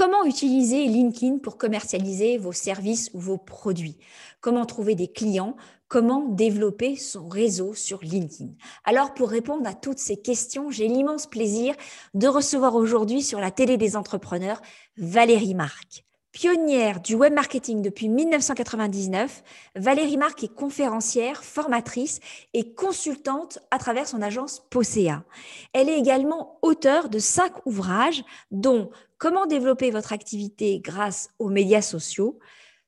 Comment utiliser LinkedIn pour commercialiser vos services ou vos produits? Comment trouver des clients? Comment développer son réseau sur LinkedIn? Alors pour répondre à toutes ces questions, j'ai l'immense plaisir de recevoir aujourd'hui sur la télé des entrepreneurs Valérie Marc. Pionnière du web marketing depuis 1999, Valérie Marc est conférencière, formatrice et consultante à travers son agence Posea. Elle est également auteure de cinq ouvrages, dont Comment développer votre activité grâce aux médias sociaux,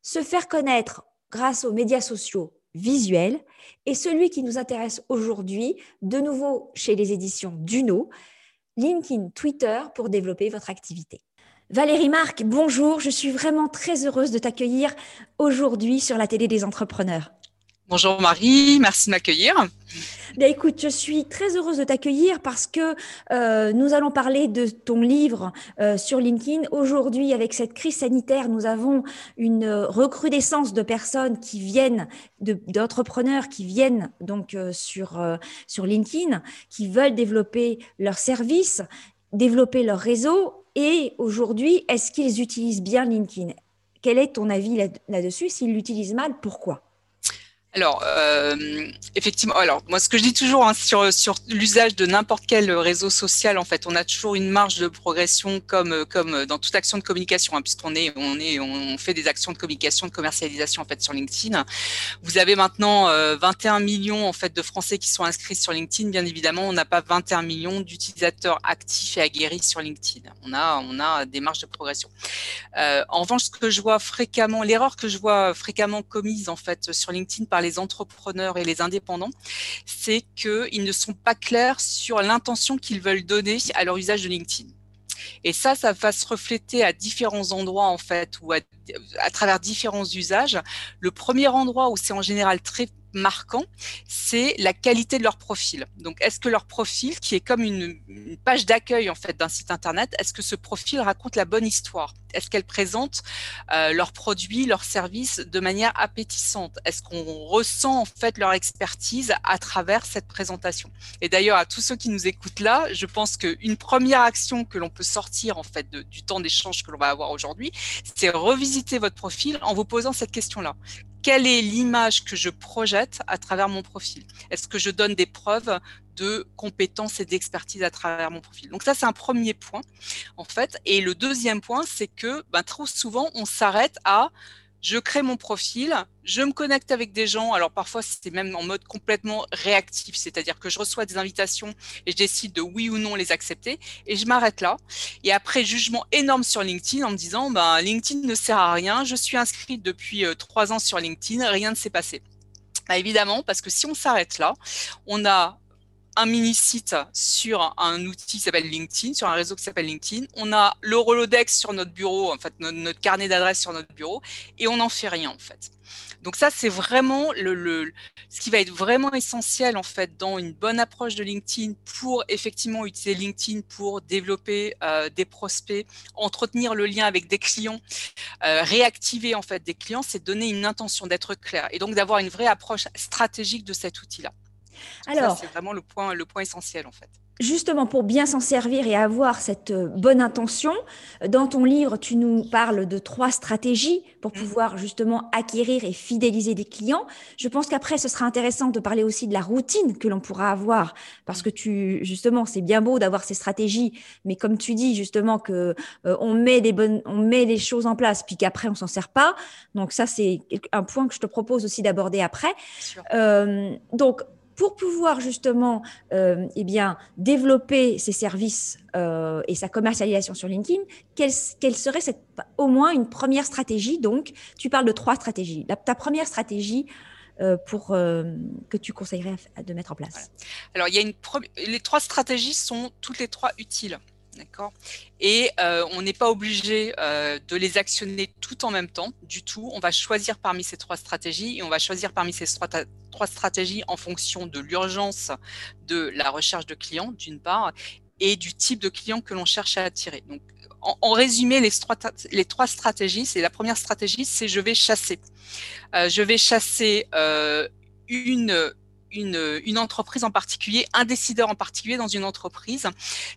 Se faire connaître grâce aux médias sociaux visuels et celui qui nous intéresse aujourd'hui, de nouveau chez les éditions Duno, LinkedIn Twitter pour développer votre activité. Valérie Marc, bonjour. Je suis vraiment très heureuse de t'accueillir aujourd'hui sur la télé des entrepreneurs. Bonjour Marie, merci de m'accueillir. Bien, écoute, je suis très heureuse de t'accueillir parce que euh, nous allons parler de ton livre euh, sur LinkedIn. Aujourd'hui, avec cette crise sanitaire, nous avons une recrudescence de personnes qui viennent, d'entrepreneurs qui viennent donc euh, sur, sur LinkedIn, qui veulent développer leurs services, développer leur réseau et aujourd'hui, est-ce qu'ils utilisent bien LinkedIn? Quel est ton avis là-dessus? S'ils l'utilisent mal, pourquoi? Alors, euh, effectivement, alors moi ce que je dis toujours hein, sur, l'usage de n'importe quel réseau social, en fait, on a toujours une marge de progression comme comme dans toute action de communication, hein, puisqu'on est on est on fait des actions de communication, de commercialisation en fait sur LinkedIn. Vous avez maintenant 21 euh, millions en fait de Français qui sont inscrits sur LinkedIn. Bien évidemment, on n'a pas 21 millions d'utilisateurs actifs et aguerris sur LinkedIn. On a on a des marges de progression. Euh, en revanche, ce que je vois fréquemment, l'erreur que je vois fréquemment commise en fait sur LinkedIn par les entrepreneurs et les indépendants, c'est qu'ils ne sont pas clairs sur l'intention qu'ils veulent donner à leur usage de LinkedIn. Et ça, ça va se refléter à différents endroits en fait, ou à, à travers différents usages. Le premier endroit où c'est en général très marquant, c'est la qualité de leur profil. Donc, est-ce que leur profil, qui est comme une, page d'accueil en fait d'un site internet, est-ce que ce profil raconte la bonne histoire? Est-ce qu'elle présente euh, leurs produits, leurs services de manière appétissante? Est-ce qu'on ressent en fait leur expertise à travers cette présentation? Et d'ailleurs, à tous ceux qui nous écoutent là, je pense qu'une première action que l'on peut sortir en fait du temps d'échange que l'on va avoir aujourd'hui, c'est revisiter votre profil en vous posant cette question-là quelle est l'image que je projette à travers mon profil? Est-ce que je donne des preuves de compétences et d'expertise à travers mon profil? Donc ça, c'est un premier point, en fait. Et le deuxième point, c'est que ben, trop souvent, on s'arrête à je crée mon profil, je me connecte avec des gens. Alors parfois, c'est même en mode complètement réactif, c'est-à-dire que je reçois des invitations et je décide de oui ou non les accepter et je m'arrête là. Et après, jugement énorme sur LinkedIn en me disant, ben, LinkedIn ne sert à rien, je suis inscrite depuis euh, trois ans sur LinkedIn, rien ne s'est passé. Bah, évidemment, parce que si on s'arrête là, on a un mini-site sur un outil qui s'appelle LinkedIn, sur un réseau qui s'appelle LinkedIn. On a le Rolodex sur notre bureau, en fait, notre, carnet d'adresses sur notre bureau, et on n'en fait rien, en fait. Donc ça, c'est vraiment le, ce qui va être vraiment essentiel, en fait, dans une bonne approche de LinkedIn pour effectivement utiliser LinkedIn pour développer euh, des prospects, entretenir le lien avec des clients, euh, réactiver, en fait, des clients, c'est donner une intention d'être clair et donc d'avoir une vraie approche stratégique de cet outil-là. Alors, c'est vraiment le point, le point essentiel en fait. Justement, pour bien s'en servir et avoir cette euh, bonne intention, dans ton livre, tu nous parles de trois stratégies pour mmh. pouvoir justement acquérir et fidéliser des clients. Je pense qu'après, ce sera intéressant de parler aussi de la routine que l'on pourra avoir, parce que tu, justement, c'est bien beau d'avoir ces stratégies, mais comme tu dis justement que euh, on met des bonnes, on met les choses en place, puis qu'après on s'en sert pas. Donc ça, c'est un point que je te propose aussi d'aborder après. Euh, donc pour pouvoir justement euh, eh bien, développer ses services euh, et sa commercialisation sur LinkedIn, quelle, serait au moins une première stratégie Donc, tu parles de trois stratégies. ta première stratégie euh, pour, que tu conseillerais de mettre en place Alors, il y a les trois stratégies sont toutes les trois utiles. D'accord Et on n'est pas obligé de les actionner tout en même temps, du tout. On va choisir parmi ces trois stratégies et on va choisir parmi ces trois, stratégies en fonction de l'urgence de la recherche de clients, d'une part, et du type de client que l'on cherche à attirer. Donc, en, résumé, les, trois stratégies, c'est la première stratégie, c'est je vais chasser. Euh, je vais chasser euh, une, une, une, entreprise en particulier, un décideur en particulier dans une entreprise.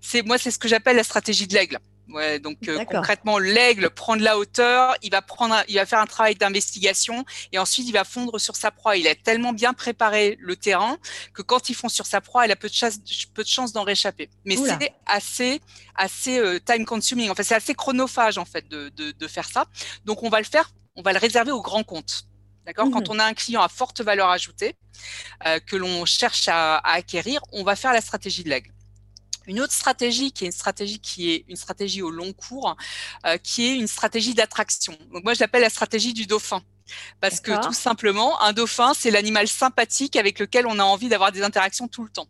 C'est moi, c'est ce que j'appelle la stratégie de l'aigle. Ouais, donc concrètement, l'aigle prend de la hauteur, il va prendre, il va faire un travail d'investigation et ensuite il va fondre sur sa proie. Il a tellement bien préparé le terrain que quand il fond sur sa proie, il a peu de chance, peu de chance d'en réchapper. Mais c'est assez, assez time consuming. En fait, c'est assez chronophage en fait de, de, de faire ça. Donc on va le faire, on va le réserver au grand compte. D'accord? Quand mmh on a un client à forte valeur ajoutée euh, que l'on cherche à, acquérir, on va faire la stratégie de l'aigle. Une autre stratégie qui est une stratégie qui est une stratégie au long cours, euh, qui est une stratégie d'attraction. Donc moi je l'appelle la stratégie du dauphin. Parce que tout simplement, un dauphin, c'est l'animal sympathique avec lequel on a envie d'avoir des interactions tout le temps.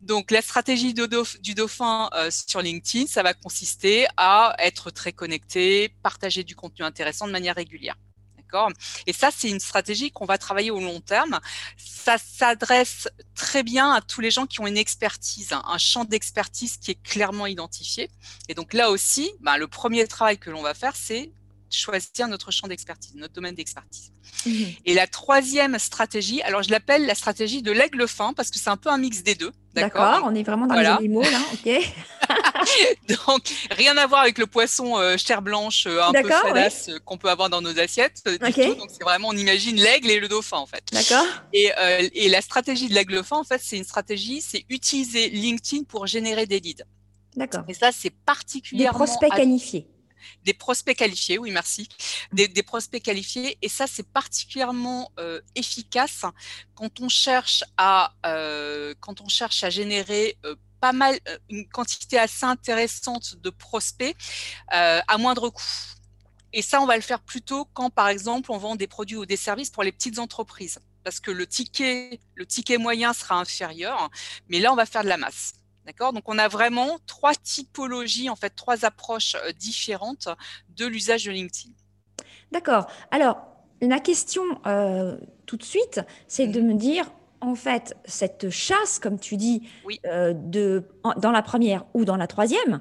Donc la stratégie du dauphin euh, sur LinkedIn, ça va consister à être très connecté, partager du contenu intéressant de manière régulière. Et ça, c'est une stratégie qu'on va travailler au long terme. Ça s'adresse très bien à tous les gens qui ont une expertise, un champ d'expertise qui est clairement identifié. Et donc là aussi, ben, le premier travail que l'on va faire, c'est choisir notre champ d'expertise, notre domaine d'expertise. Mmh Et la troisième stratégie, alors je l'appelle la stratégie de l'aigle fin parce que c'est un peu un mix des deux. D'accord, on est vraiment dans les animaux là, ok. Donc rien à voir avec le poisson euh, chair blanche euh, un peu fadasse euh, qu'on peut avoir dans nos assiettes. Donc c'est vraiment, on imagine l'aigle et le dauphin en fait. D'accord. Et, et la stratégie de l'aigle fin en fait, c'est une stratégie, c'est utiliser LinkedIn pour générer des leads. D'accord. Et ça, c'est particulièrement. Des prospects qualifiés. Des prospects qualifiés, oui, merci. Des, prospects qualifiés. Et ça, c'est particulièrement euh, efficace quand on cherche à, euh, quand on cherche à générer euh, pas mal, une quantité assez intéressante de prospects à moindre coût. Et ça, on va le faire plutôt quand, par exemple, on vend des produits ou des services pour les petites entreprises. Parce que le ticket, le ticket moyen sera inférieur, mais là, on va faire de la masse. D'accord? Donc, on a vraiment trois typologies, en fait, trois approches euh, différentes de l'usage de LinkedIn. D'accord. Alors, la question euh, tout de suite, c'est de mmh. me dire, en fait, cette chasse, comme tu dis, euh, de, dans la première ou dans la troisième,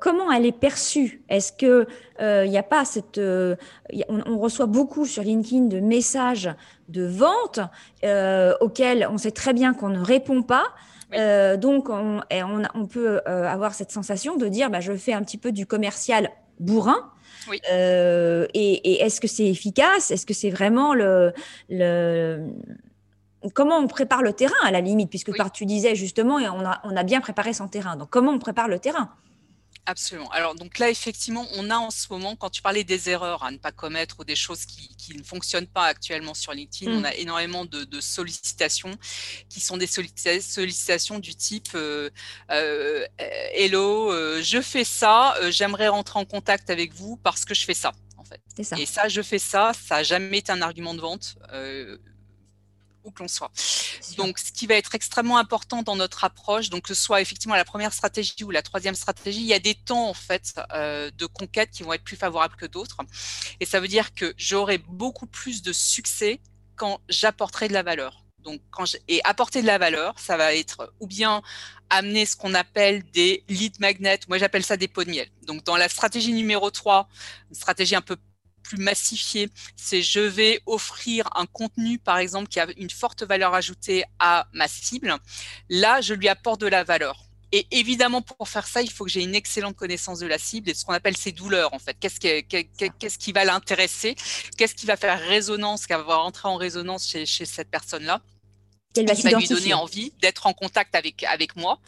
comment elle est perçue? Est-ce que il n'y a pas cette, on, on, reçoit beaucoup sur LinkedIn de messages de vente auxquels on sait très bien qu'on ne répond pas. Euh, donc, on, on, peut euh, avoir cette sensation de dire, bah, je fais un petit peu du commercial bourrin. Euh, et, est-ce que c'est efficace? Est-ce que c'est vraiment le, le, Comment on prépare le terrain à la limite? Puisque tu disais justement, on a, on a bien préparé son terrain. Donc, comment on prépare le terrain? Absolument. Alors, donc là, effectivement, on a en ce moment, quand tu parlais des erreurs à ne pas commettre ou des choses qui, ne fonctionnent pas actuellement sur LinkedIn, on mmh. a énormément de, sollicitations qui sont des sollicitations du type euh, euh, Hello, euh, je fais ça, j'aimerais rentrer en contact avec vous parce que je fais ça. En fait. Ça. Et ça, je fais ça, ça n'a jamais été un argument de vente où que l'on soit. Donc, ce qui va être extrêmement important dans notre approche, donc que ce soit effectivement la première stratégie ou la troisième stratégie, il y a des temps en fait euh, de conquête qui vont être plus favorables que d'autres. Et ça veut dire que j'aurai beaucoup plus de succès quand j'apporterai de la valeur. Donc, quand et apporter de la valeur, ça va être ou bien amener ce qu'on appelle des lead magnets, moi j'appelle ça des pots de miel. Donc, dans la stratégie numéro 3, une stratégie un peu plus massifié, c'est je vais offrir un contenu, par exemple, qui a une forte valeur ajoutée à ma cible. Là, je lui apporte de la valeur. Et évidemment, pour faire ça, il faut que j'ai une excellente connaissance de la cible et de ce qu'on appelle ses douleurs, en fait. Qu'est-ce qui, qu'est-ce qui va l'intéresser? Qu'est-ce qui va faire résonance, qui va rentrer en résonance chez, chez cette personne-là? Qui va, lui donner envie d'être en contact avec avec moi,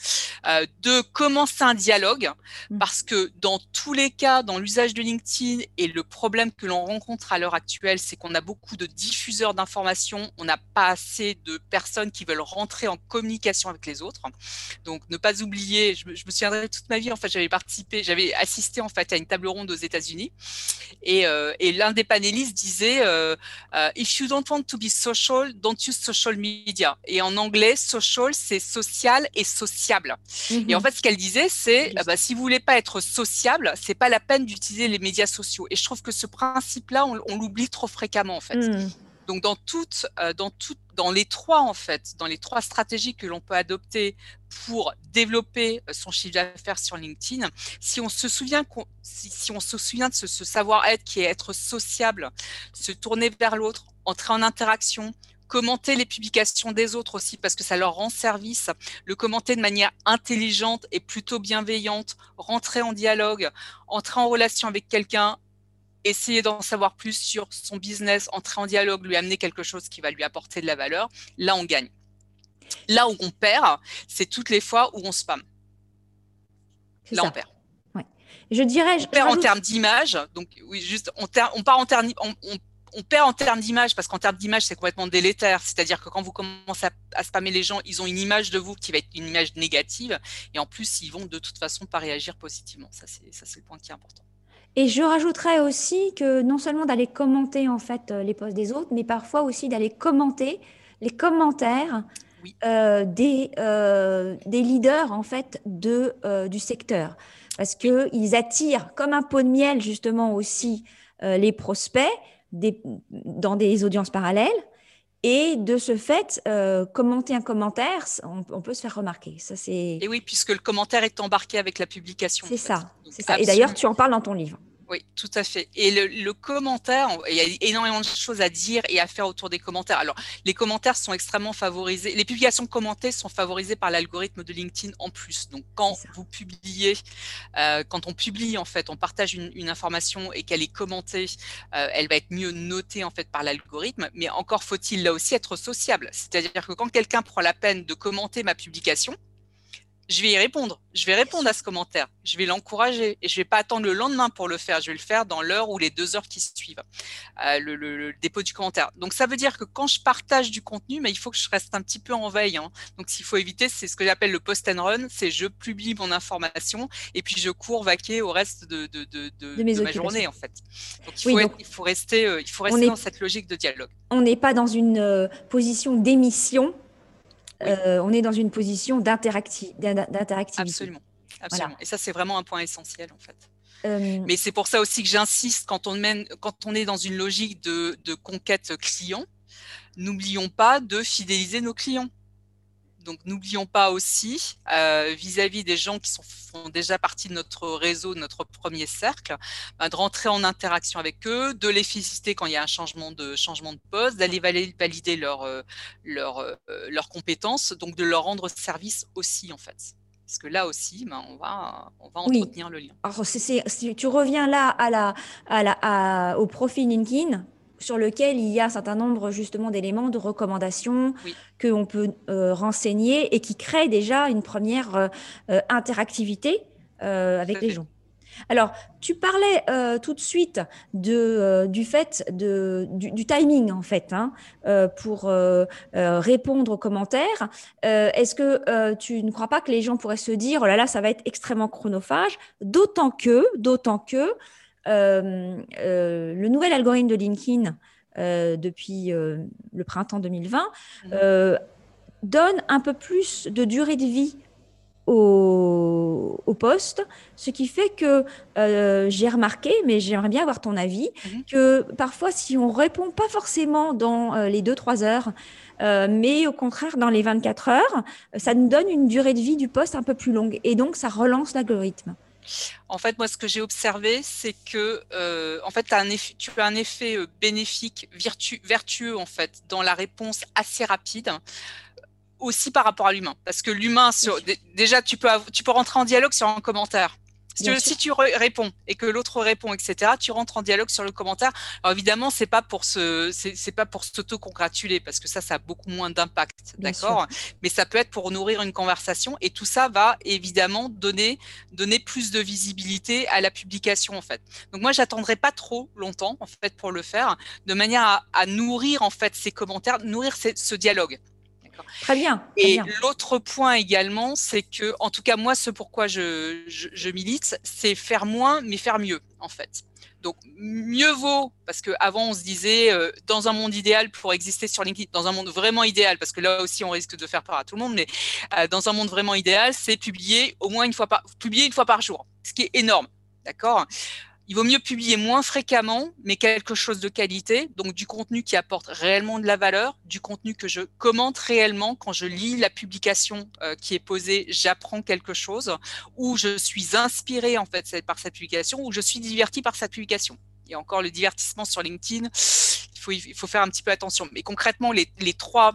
euh, de commencer un dialogue, mmh. parce que dans tous les cas, dans l'usage de LinkedIn et le problème que l'on rencontre à l'heure actuelle, c'est qu'on a beaucoup de diffuseurs d'informations, on n'a pas assez de personnes qui veulent rentrer en communication avec les autres. Donc, ne pas oublier, je me, je me souviendrai toute ma vie, en fait, j'avais participé, j'avais assisté en fait à une table ronde aux États-Unis, et, euh, et l'un des panélistes disait, euh if you don't want to be social, don't use social media. Et en anglais, social, c'est social et sociable. Et en mhm. fait, ce qu'elle disait, c'est bah, si vous voulez pas être sociable, c'est pas la peine d'utiliser les médias sociaux. Et je trouve que ce principe-là, on, l'oublie trop fréquemment en fait. Mhm. Donc dans toutes, euh, dans toutes, dans les trois en fait, dans les trois stratégies que l'on peut adopter pour développer euh, son chiffre d'affaires sur LinkedIn, si on se souvient, si, on se souvient de ce, ce savoir-être qui est être sociable, se tourner vers l'autre, entrer en interaction, commenter les publications des autres aussi parce que ça leur rend service, le commenter de manière intelligente et plutôt bienveillante, rentrer en dialogue, entrer en relation avec quelqu'un, essayer d'en savoir plus sur son business, entrer en dialogue, lui amener quelque chose qui va lui apporter de la valeur, là on gagne. Là où on perd, c'est toutes les fois où on spam. Là on perd. Je dirais. On perd en termes d'image, donc oui, juste on, on part en termes, on, on perd en termes d'image parce qu'en termes d'image, c'est complètement délétère. C'est-à-dire que quand vous commencez à, spammer les gens, ils ont une image de vous qui va être une image négative. Et en plus, ils vont de toute façon pas réagir positivement. Ça, c'est le point qui est important. Et je rajouterais aussi que non seulement d'aller commenter en fait euh, les posts des autres, mais parfois aussi d'aller commenter les commentaires euh, des, euh, des leaders en fait de, du secteur. Parce qu'ils attirent comme un pot de miel justement aussi les prospects dans des audiences parallèles. Et de ce fait, euh, commenter un commentaire, on, peut se faire remarquer. Ça, c'est. Et oui, puisque le commentaire est embarqué avec la publication. C'est ça. C'est ça. Et d'ailleurs, tu en parles dans ton livre. Oui, tout à fait. Et le, commentaire, il y a énormément de choses à dire et à faire autour des commentaires. Alors, les commentaires sont extrêmement favorisés. Les publications commentées sont favorisées par l'algorithme de LinkedIn en plus. Donc, quand vous publiez, euh, quand on publie, en fait, on partage une, information et qu'elle est commentée, euh, elle va être mieux notée, en fait, par l'algorithme. Mais encore faut-il là aussi être sociable. C'est-à-dire que quand quelqu'un prend la peine de commenter ma publication, je vais y répondre. Je vais répondre à ce commentaire. Je vais l'encourager et je vais pas attendre le lendemain pour le faire. Je vais le faire dans l'heure ou les deux heures qui suivent euh, le, dépôt du commentaire. Donc ça veut dire que quand je partage du contenu, mais il faut que je reste un petit peu en veille. Hein. Donc s'il faut éviter, c'est ce que j'appelle le post and run. C'est je publie mon information et puis je cours vaquer au reste de, de, de, ma journée en fait. Donc il faut, il faut rester, euh, il faut rester dans cette logique de dialogue. On n'est pas dans une euh, position d'émission euh, on est dans une position d'interactivité. Absolument. Absolument. Et ça, c'est vraiment un point essentiel, en fait. Euh, Mais c'est pour ça aussi que j'insiste, quand, on quand on est dans une logique de, de conquête client, n'oublions pas de fidéliser nos clients. Donc n'oublions pas aussi, euh, vis-à-vis des gens qui sont, font déjà partie de notre réseau, de notre premier cercle, bah, de rentrer en interaction avec eux, de les féliciter quand il y a un changement de, changement de poste, d'aller valider leurs euh, leur, euh, leur compétences, donc de leur rendre service aussi en fait. Parce que là aussi, bah, on, va, on va entretenir le lien. Alors, tu reviens là à la, à la, au profil LinkedIn, sur lequel il y a un certain nombre justement d'éléments de recommandations que qu'on peut euh, renseigner et qui créent déjà une première euh, euh, interactivité avec les gens. Alors, tu parlais tout de suite de, du fait de, du, timing, en fait, hein, pour répondre aux commentaires. Est-ce que tu ne crois pas que les gens pourraient se dire, oh là là, ça va être extrêmement chronophage, d'autant que, d'autant que le nouvel algorithme de LinkedIn euh, depuis le printemps 2020 mhm. donne un peu plus de durée de vie au, poste, ce qui fait que j'ai remarqué, mais j'aimerais bien avoir ton avis, mhm. que parfois si on répond pas forcément dans les 2-3 heures, mais au contraire dans les 24 heures, ça nous donne une durée de vie du poste un peu plus longue et donc ça relance l'algorithme. En fait, moi, ce que j'ai observé, c'est que, euh, en fait, as un effet, tu as un effet euh, bénéfique, vertueux, en fait, dans la réponse assez rapide, aussi par rapport à l'humain. Parce que l'humain, déjà, tu peux, tu peux rentrer en dialogue sur un commentaire. Si tu, réponds et que l'autre répond, etc., tu rentres en dialogue sur le commentaire. Alors évidemment, c'est pas pour se, c'est pas pour s'auto-congratuler parce que ça, ça a beaucoup moins d'impact, d'accord? Mais ça peut être pour nourrir une conversation et tout ça va évidemment donner, donner plus de visibilité à la publication en fait. Donc moi, j'attendrai pas trop longtemps en fait pour le faire, de manière à, nourrir en fait ces commentaires, nourrir ce dialogue. Très bien. et l'autre point également, c'est que, en tout cas, moi, ce pourquoi je, je, milite, c'est faire moins, mais faire mieux, en fait. Donc, mieux vaut, parce qu'avant, on se disait, euh, dans un monde idéal pour exister sur LinkedIn, dans un monde vraiment idéal, parce que là aussi, on risque de faire peur à tout le monde, mais euh, dans un monde vraiment idéal, c'est publier au moins une fois par, publier une fois par jour, ce qui est énorme. D'accord? Il vaut mieux publier moins fréquemment, mais quelque chose de qualité, donc du contenu qui apporte réellement de la valeur, du contenu que je commente réellement quand je lis la publication euh, qui est posée, j'apprends quelque chose, ou je suis inspiré en fait par cette publication, ou je suis diverti par cette publication. Et encore le divertissement sur LinkedIn, il faut, faire un petit peu attention. Mais concrètement, les trois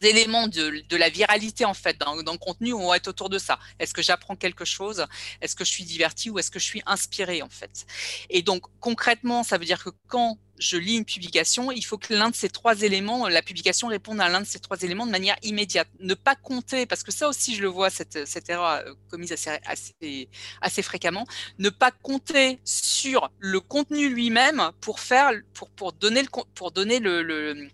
éléments de, la viralité en fait dans, dans, le contenu vont être autour de ça. Est-ce que j'apprends quelque chose? Est-ce que je suis diverti ou est-ce que je suis inspiré en fait? Et donc concrètement, ça veut dire que quand je lis une publication, il faut que l'un de ces trois éléments, la publication réponde à l'un de ces trois éléments de manière immédiate. Ne pas compter, parce que ça aussi je le vois, cette, cette erreur euh, commise assez, assez, assez fréquemment, ne pas compter sur le contenu lui-même pour faire, pour, pour donner le, pour donner le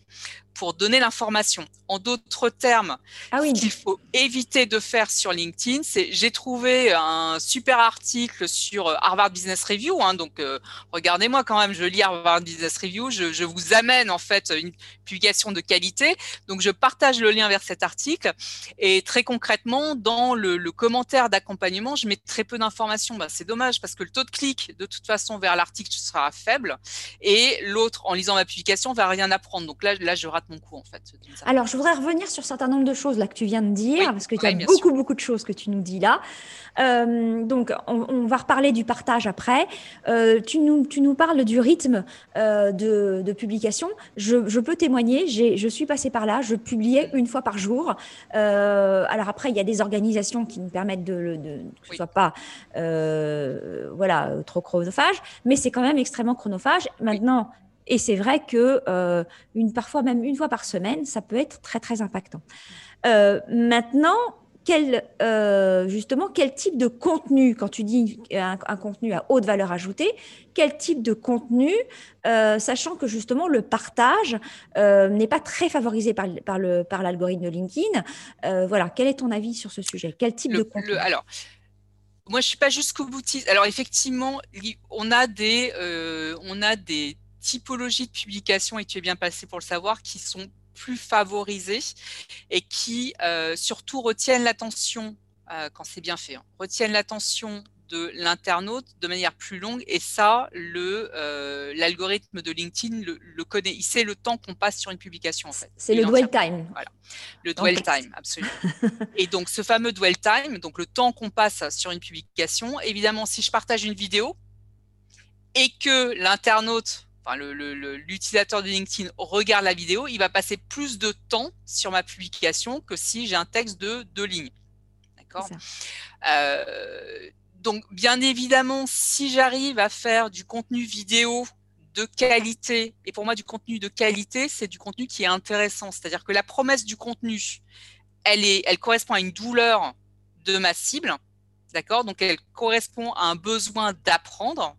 pour donner l'information. En d'autres termes, ah oui. ce qu'il faut éviter de faire sur LinkedIn, c'est j'ai trouvé un super article sur euh, Harvard Business Review. Hein, donc, euh, regardez-moi quand même, je lis Harvard Business Review. Je, je, vous amène en fait une publication de qualité. Donc, je partage le lien vers cet article. Et très concrètement, dans le, le commentaire d'accompagnement, je mets très peu d'informations. Bah, c'est dommage parce que le taux de clic, de toute façon, vers l'article sera faible. Et l'autre, en lisant ma publication, va rien apprendre. Donc là, là, je rate mon coup en fait. Alors, je voudrais revenir sur un certain nombre de choses là que tu viens de dire, parce que tu as beaucoup, beaucoup de choses que tu nous dis là. Euh, donc, on, va reparler du partage après. Euh, tu, nous, tu nous parles du rythme euh, de, de, publication. Je, je peux témoigner, je suis passée par là, je publiais une fois par jour. alors après, il y a des organisations qui nous permettent de, de que ce ne soit pas voilà, trop chronophage, mais c'est quand même extrêmement chronophage. Maintenant, et c'est vrai que euh, une, parfois même une fois par semaine, ça peut être très très impactant. Euh, maintenant, quel, euh, justement, quel type de contenu, quand tu dis un, contenu à haute valeur ajoutée, quel type de contenu, sachant que justement le partage n'est pas très favorisé par, par, le, par l'algorithme de LinkedIn. voilà, quel est ton avis sur ce sujet? Quel type de contenu? Alors, moi, je suis pas jusqu'au boutiste. Alors, effectivement, on a des, on a des typologies de publications, et tu es bien passé pour le savoir, qui sont plus favorisées et qui euh, surtout retiennent l'attention, euh, quand c'est bien fait, hein, retiennent l'attention de l'internaute de manière plus longue. Et ça le euh, l'algorithme de LinkedIn le, connaît. Il sait le temps qu'on passe sur une publication en fait. C'est le dwell time. Voilà. Le dwell time absolument. Et donc ce fameux dwell time donc le temps qu'on passe sur une publication évidemment si je partage une vidéo et que l'internaute enfin l'utilisateur de LinkedIn regarde la vidéo, il va passer plus de temps sur ma publication que si j'ai un texte de deux lignes. D'accord? Euh, Donc, bien évidemment, si j'arrive à faire du contenu vidéo de qualité, et pour moi, du contenu de qualité, c'est du contenu qui est intéressant. C'est-à-dire que la promesse du contenu, elle, est, elle correspond à une douleur de ma cible. D'accord? Donc, elle correspond à un besoin d'apprendre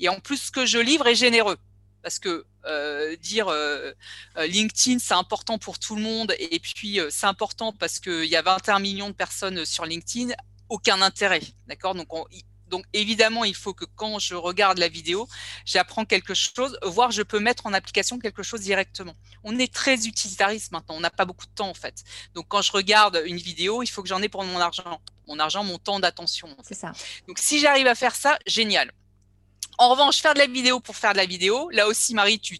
et en plus, ce que je livre est généreux. Parce que euh, dire euh, euh, LinkedIn, c'est important pour tout le monde, et puis c'est important parce qu'il y a 21 millions de personnes sur LinkedIn, aucun intérêt. D'accord? Donc, donc évidemment, il faut que quand je regarde la vidéo, j'apprends quelque chose, voire je peux mettre en application quelque chose directement. On est très utilitariste maintenant, on n'a pas beaucoup de temps en fait. Donc quand je regarde une vidéo, il faut que j'en ai pour mon argent. Mon argent, mon temps d'attention. C'est ça. Donc si j'arrive à faire ça, génial. En revanche, faire de la vidéo pour faire de la vidéo, là aussi, Marie, tu,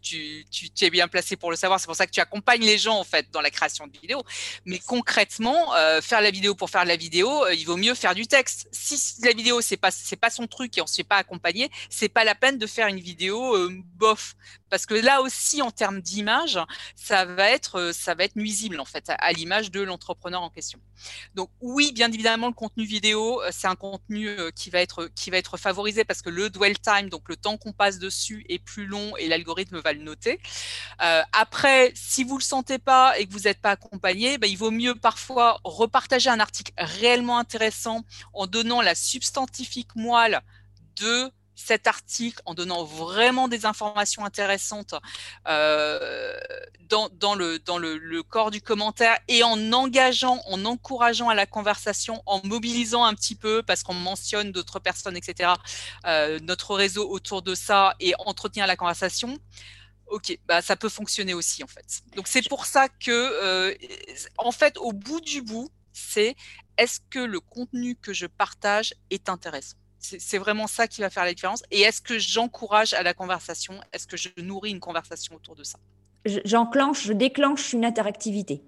es bien placée pour le savoir. C'est pour ça que tu accompagnes les gens en fait dans la création de vidéos. Mais concrètement, euh, faire la vidéo pour faire de la vidéo, euh, il vaut mieux faire du texte. Si la vidéo c'est pas pas son truc et on ne se fait pas accompagner, c'est pas la peine de faire une vidéo euh, bof parce que là aussi en termes d'image, ça va être nuisible en fait à, l'image de l'entrepreneur en question. Donc oui, bien évidemment, le contenu vidéo, c'est un contenu qui va être favorisé parce que le dwell time donc le temps qu'on passe dessus est plus long et l'algorithme va le noter. Euh, après, si vous le sentez pas et que vous n'êtes pas accompagné, ben, il vaut mieux parfois repartager un article réellement intéressant en donnant la substantifique moelle de cet article en donnant vraiment des informations intéressantes euh, dans, le, corps du commentaire et en engageant, en encourageant à la conversation, en mobilisant un petit peu parce qu'on mentionne d'autres personnes, etc., euh, notre réseau autour de ça et entretenir la conversation. Ok, bah ça peut fonctionner aussi en fait. Donc c'est pour ça que, euh, en fait, au bout du bout, c'est est-ce que le contenu que je partage est intéressant? C'est vraiment ça qui va faire la différence. Et est-ce que j'encourage à la conversation? Est-ce que je nourris une conversation autour de ça? J'enclenche, je déclenche une interactivité.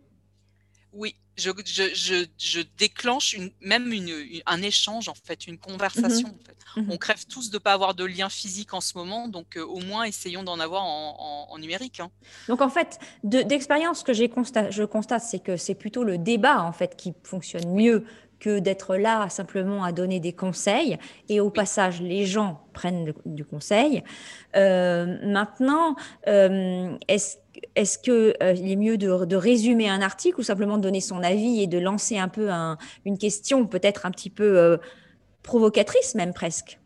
Oui, je, je, je, déclenche une, même une, un échange, en fait, une conversation. Mmh mmh On crève tous de ne pas avoir de lien physique en ce moment, donc au moins essayons d'en avoir en, en, numérique. Hein. Donc en fait, d'expérience, ce que constat, je constate, c'est que c'est plutôt le débat en fait qui fonctionne mieux que d'être là simplement à donner des conseils. Et au passage, les gens prennent du conseil. Euh, maintenant, euh, est-ce est-ce qu'il euh, est mieux de, résumer un article ou simplement de donner son avis et de lancer un peu une question peut-être un petit peu provocatrice même presque?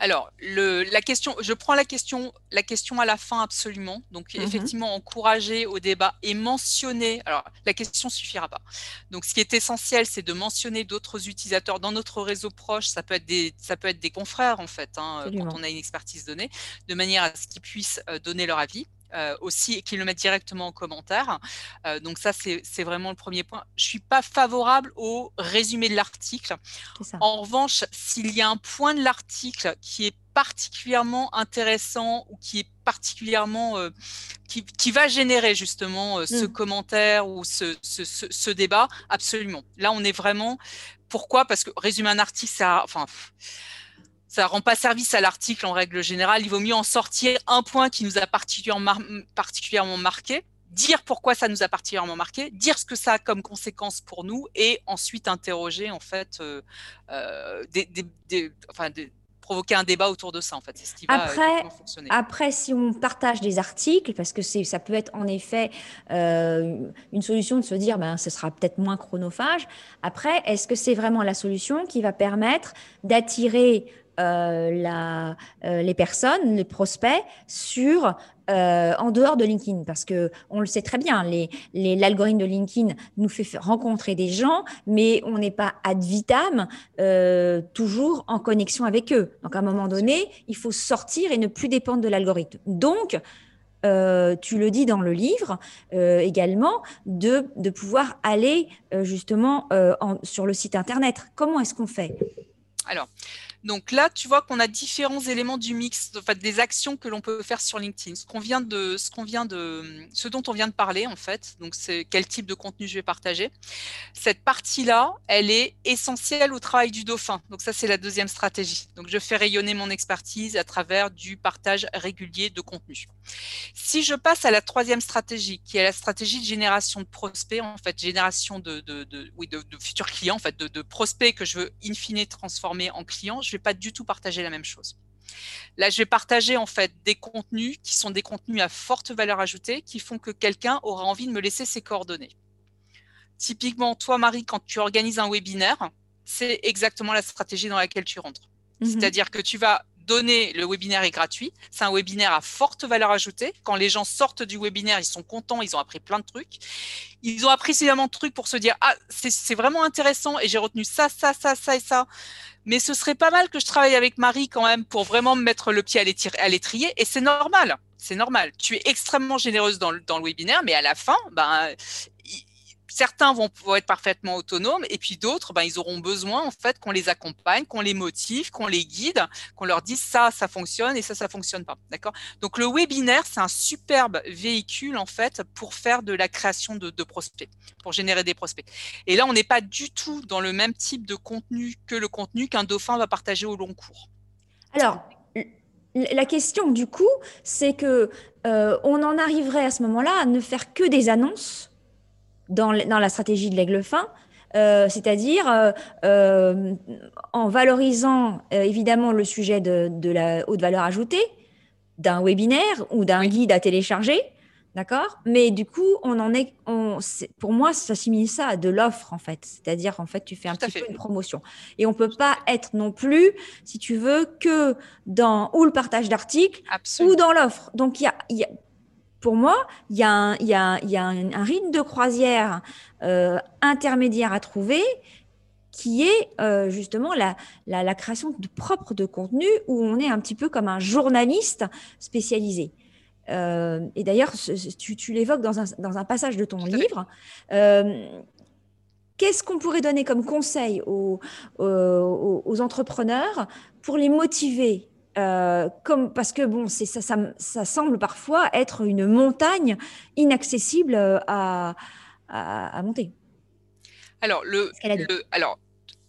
Alors, la question, je prends la question, la question à la fin absolument. Donc, mmh effectivement, encourager au débat et mentionner. Alors, la question suffira pas. Donc, ce qui est essentiel, c'est de mentionner d'autres utilisateurs dans notre réseau proche. Ça peut être des, ça peut être des confrères en fait, hein, quand on a une expertise donnée, de manière à ce qu'ils puissent euh, donner leur avis. Euh, aussi et qu'ils le mettent directement en commentaire. Euh, donc ça, c'est vraiment le premier point. Je suis pas favorable au résumé de l'article. En revanche, s'il y a un point de l'article qui est particulièrement intéressant ou qui est particulièrement euh, qui, qui, va générer justement ce mmh. commentaire ou ce, ce, ce, ce, débat, absolument. Là, on est vraiment. Pourquoi? Parce que résumer un article, ça, enfin, ça rend pas service à l'article en règle générale. Il vaut mieux en sortir un point qui nous a particulièrement, particulièrement marqué, dire pourquoi ça nous a particulièrement marqué, dire ce que ça a comme conséquence pour nous, et ensuite interroger en fait, euh, euh, des, des, enfin, provoquer un débat autour de ça en fait. C'est ce qui va après, fonctionner. Après, si on partage des articles, parce que c'est, ça peut être en effet euh, une solution de se dire, ben, ce sera peut-être moins chronophage. Après, est-ce que c'est vraiment la solution qui va permettre d'attirer euh, la, euh, les personnes, les prospects sur euh, en dehors de LinkedIn parce que on le sait très bien, l'algorithme de LinkedIn nous fait rencontrer des gens, mais on n'est pas ad vitam toujours en connexion avec eux. Donc à un moment donné, il faut sortir et ne plus dépendre de l'algorithme. Donc tu le dis dans le livre également, de, pouvoir aller justement sur le site internet. Comment est-ce qu'on fait? Alors, donc là, tu vois qu'on a différents éléments du mix, fait, des actions que l'on peut faire sur LinkedIn. Ce vient de, ce vient de, ce dont on vient de parler en fait. Donc c'est quel type de contenu je vais partager. Cette partie-là, elle est essentielle au travail du dauphin. Donc ça, c'est la deuxième stratégie. Donc je fais rayonner mon expertise à travers du partage régulier de contenu. Si je passe à la troisième stratégie, qui est la stratégie de génération de prospects, en fait, génération de, de, oui, de, futurs clients, en fait, de, prospects que je veux in fine transformer en clients, vais pas du tout partager la même chose. Là, je vais partager en fait des contenus qui sont des contenus à forte valeur ajoutée, qui font que quelqu'un aura envie de me laisser ses coordonnées. Typiquement, toi, Marie, quand tu organises un webinaire, c'est exactement la stratégie dans laquelle tu rentres. Mhm. C'est-à-dire que tu vas donner, le webinaire est gratuit. C'est un webinaire à forte valeur ajoutée. Quand les gens sortent du webinaire, ils sont contents, ils ont appris plein de trucs. Ils ont appris suffisamment de trucs pour se dire, ah, c'est vraiment intéressant et j'ai retenu ça, ça, ça, ça et ça. Mais ce serait pas mal que je travaille avec Marie quand même pour vraiment me mettre le pied à l'étrier. Et c'est normal. C'est normal. Tu es extrêmement généreuse dans le, dans le webinaire, mais à la fin, ben, certains vont pouvoir être parfaitement autonomes et puis d'autres, ben, ils auront besoin en fait qu'on les accompagne, qu'on les motive, qu'on les guide, qu'on leur dise ça, ça fonctionne et ça, ça fonctionne pas. D'accord? Donc le webinaire, c'est un superbe véhicule en fait pour faire de la création de, prospects, pour générer des prospects. Et là, on n'est pas du tout dans le même type de contenu que le contenu qu'un dauphin va partager au long cours. Alors, la question du coup, c'est que euh, on en arriverait à ce moment-là à ne faire que des annonces dans, la stratégie de l'aigle fin, euh, c'est-à-dire euh, euh, en valorisant évidemment le sujet de, la haute valeur ajoutée d'un webinaire ou d'un guide à télécharger, d'accord? Mais du coup, on en est, on, pour moi, ça s'assimile ça à de l'offre en fait, c'est-à-dire en fait, tu fais un petit peu une promotion. Et on peut pas être non plus, si tu veux, que dans ou le partage d'articles ou dans l'offre. Donc il y a, pour moi, il y a un, y a, y a un, rythme de croisière euh, intermédiaire à trouver qui est euh, justement la, la, création de propre de contenu où on est un petit peu comme un journaliste spécialisé. Euh, et d'ailleurs, tu, tu l'évoques dans un, dans un, passage de ton livre. Qu'est-ce qu'on pourrait donner comme conseil aux, aux, aux entrepreneurs pour les motiver euh, comme parce que bon, c'est ça, ça, ça, semble parfois être une montagne inaccessible à, à, monter. Alors, le, alors,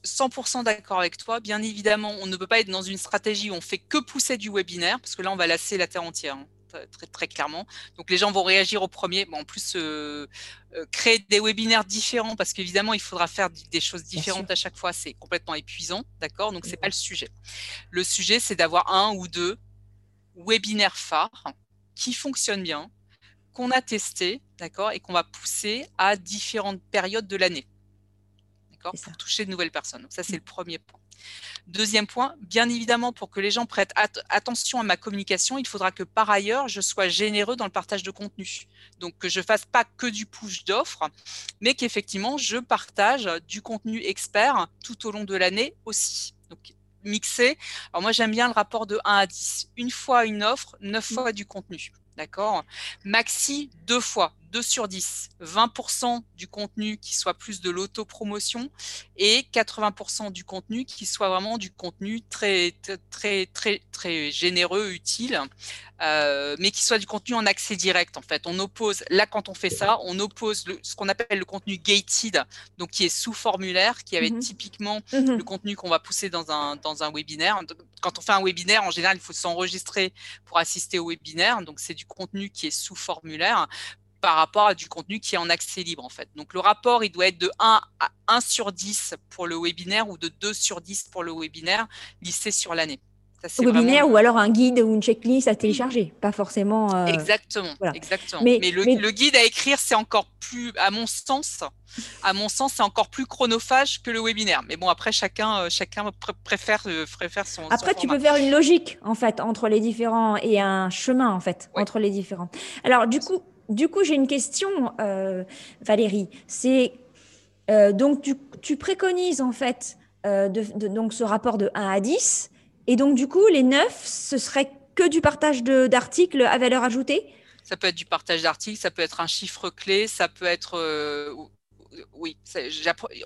100% d'accord avec toi. Bien évidemment, on ne peut pas être dans une stratégie où on fait que pousser du webinaire, parce que là, on va lasser la terre entière. Hein, très, très, clairement. Donc les gens vont réagir au premier. Bon, en plus, euh, euh, créer des webinaires différents, parce qu'évidemment, il faudra faire des choses différentes à chaque fois, c'est complètement épuisant, d'accord? Donc c'est pas le sujet. Le sujet, c'est d'avoir un ou deux webinaires phares qui fonctionnent bien, qu'on a testé, d'accord, et qu'on va pousser à différentes périodes de l'année pour toucher de nouvelles personnes. Donc ça, c'est mmh. le premier point. Deuxième point, bien évidemment, pour que les gens prêtent attention à ma communication, il faudra que par ailleurs, je sois généreux dans le partage de contenu. Donc que je fasse pas que du push d'offres, mais qu'effectivement, je partage du contenu expert tout au long de l'année aussi. Donc mixé. Alors moi, j'aime bien le rapport de 1 à 10. Une fois une offre, 9 mmh. fois du contenu. D'accord? Maxi, deux fois, 2 sur 10. 20% du contenu qui soit plus de l'autopromotion et 80% du contenu qui soit vraiment du contenu très, très, très, très généreux, utile, euh, mais qui soit du contenu en accès direct. En fait, on oppose, là, quand on fait ça, on oppose ce qu'on appelle le contenu gated, donc qui est sous formulaire, qui avait mmh typiquement mmh le contenu qu'on va pousser dans un, dans un webinaire. Quand on fait un webinaire, en général, il faut s'enregistrer pour assister au webinaire. Donc, c'est du contenu qui est sous formulaire par rapport à du contenu qui est en accès libre en fait. Donc le rapport, il doit être de 1 à 1 sur 10 pour le webinaire ou de 2 sur 10 pour le webinaire lissé sur l'année. webinaire ou alors un guide ou une checklist à télécharger, pas forcément. Euh, exactement, exactement. Mais, le, guide à écrire, c'est encore plus, à mon sens, à mon sens, c'est encore plus chronophage que le webinaire. Mais bon, après, chacun, euh, chacun préfère, euh, préfère son. Après, tu peux faire une logique en fait entre les différents et un chemin en fait entre les différents. Alors du coup, du coup, j'ai une question, euh, Valérie. C'est euh, donc tu, préconises en fait euh, donc ce rapport de 1 à 10, et donc du coup, les 9, ce serait que du partage d'articles à valeur ajoutée? Ça peut être du partage d'articles, ça peut être un chiffre clé, ça peut être oui,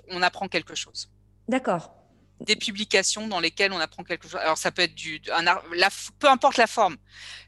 on apprend quelque chose. D'accord des publications dans lesquelles on apprend quelque chose. Alors ça peut être du, un, la, peu importe la forme.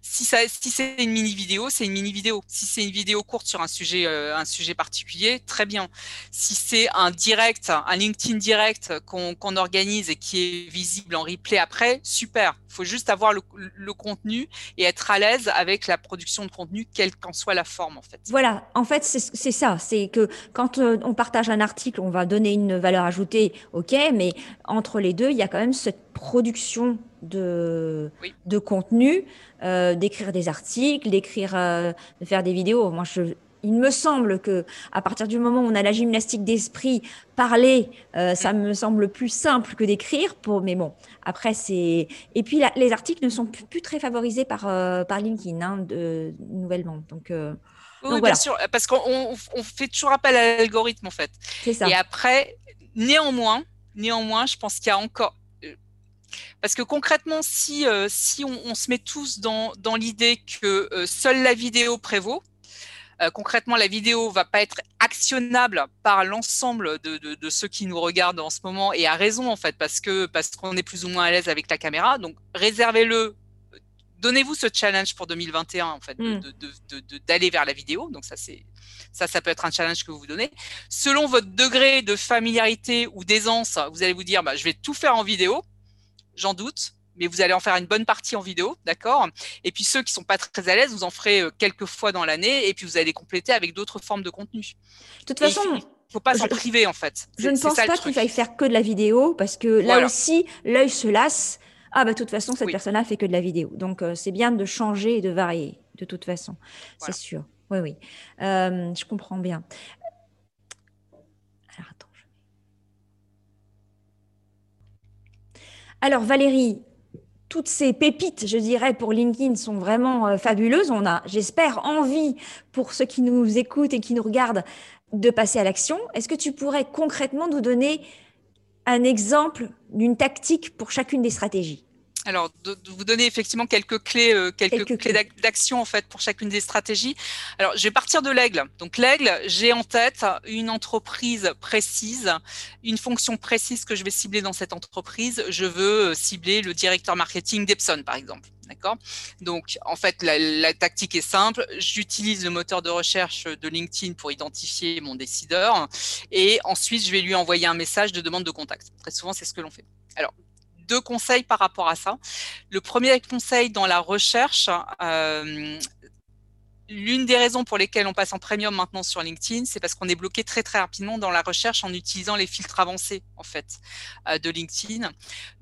Si, si c'est une mini vidéo, c'est une mini vidéo. Si c'est une vidéo courte sur un sujet, euh, un sujet particulier, très bien. Si c'est un direct, un LinkedIn direct qu'on organise et qui est visible en replay après, super. Il faut juste avoir le, le, contenu et être à l'aise avec la production de contenu, quelle qu'en soit la forme en fait. Voilà, en fait c'est ça, c'est que quand euh, on partage un article, on va donner une valeur ajoutée, ok, mais en entre les deux, il y a quand même cette production de, de contenu, euh, d'écrire des articles, d'écrire, euh, de faire des vidéos. Moi, je, il me semble que à partir du moment où on a la gymnastique d'esprit, parler, euh, ça me semble plus simple que d'écrire. Pour, mais bon, après c'est et puis les articles ne sont plus, très favorisés par par LinkedIn hein, de, nouvellement. Donc oui, bien sûr, parce qu'on on fait toujours appel à l'algorithme en fait. C'est ça. Et après, néanmoins, Néanmoins, je pense qu'il y a encore euh, parce que concrètement, si, euh, on, se met tous dans, l'idée que euh, seule la vidéo prévaut, concrètement, la vidéo va pas être actionnable par l'ensemble de, ceux qui nous regardent en ce moment, et à raison en fait, parce que parce qu'on est plus ou moins à l'aise avec la caméra. Donc réservez-le donnez-vous ce challenge pour 2021 en fait hmm. d'aller vers la vidéo. Donc ça c'est ça, ça peut être un challenge que vous vous donnez. Selon votre degré de familiarité ou d'aisance, vous allez vous dire bah, je vais tout faire en vidéo. J'en doute, mais vous allez en faire une bonne partie en vidéo, d'accord? Et puis ceux qui sont pas très à l'aise, vous en ferez euh, quelques fois dans l'année, et puis vous allez compléter avec d'autres formes de contenu. De toute façon, il faut pas s'en priver en fait. Je ne pense pas qu'il faille faire que de la vidéo, parce que là aussi, l'œil se lasse ah bah de toute façon cette personne-là fait que de la vidéo. Donc euh, c'est bien de changer et de varier de toute façon, c'est sûr. Oui oui, euh, je comprends bien. Alors attends. Alors Valérie, toutes ces pépites, je dirais, pour LinkedIn sont vraiment euh, fabuleuses. On a, j'espère, envie pour ceux qui nous écoutent et qui nous regardent de passer à l'action. Est-ce que tu pourrais concrètement nous donner un exemple d'une tactique pour chacune des stratégies alors, de, vous donner effectivement quelques clés, euh, quelques, clés, d'action en fait pour chacune des stratégies. Alors, je vais partir de l'aigle. Donc, l'aigle, j'ai en tête une entreprise précise, une fonction précise que je vais cibler dans cette entreprise. Je veux euh, cibler le directeur marketing d'Epson, par exemple. D'accord? Donc, en fait, la, la, tactique est simple. J'utilise le moteur de recherche de LinkedIn pour identifier mon décideur et ensuite, je vais lui envoyer un message de demande de contact. Très souvent, c'est ce que l'on fait. Alors, deux conseils par rapport à ça. Le premier conseil dans la recherche, euh, l'une des raisons pour lesquelles on passe en premium maintenant sur LinkedIn, c'est parce qu'on est bloqué très très rapidement dans la recherche en utilisant les filtres avancés en fait euh, de LinkedIn.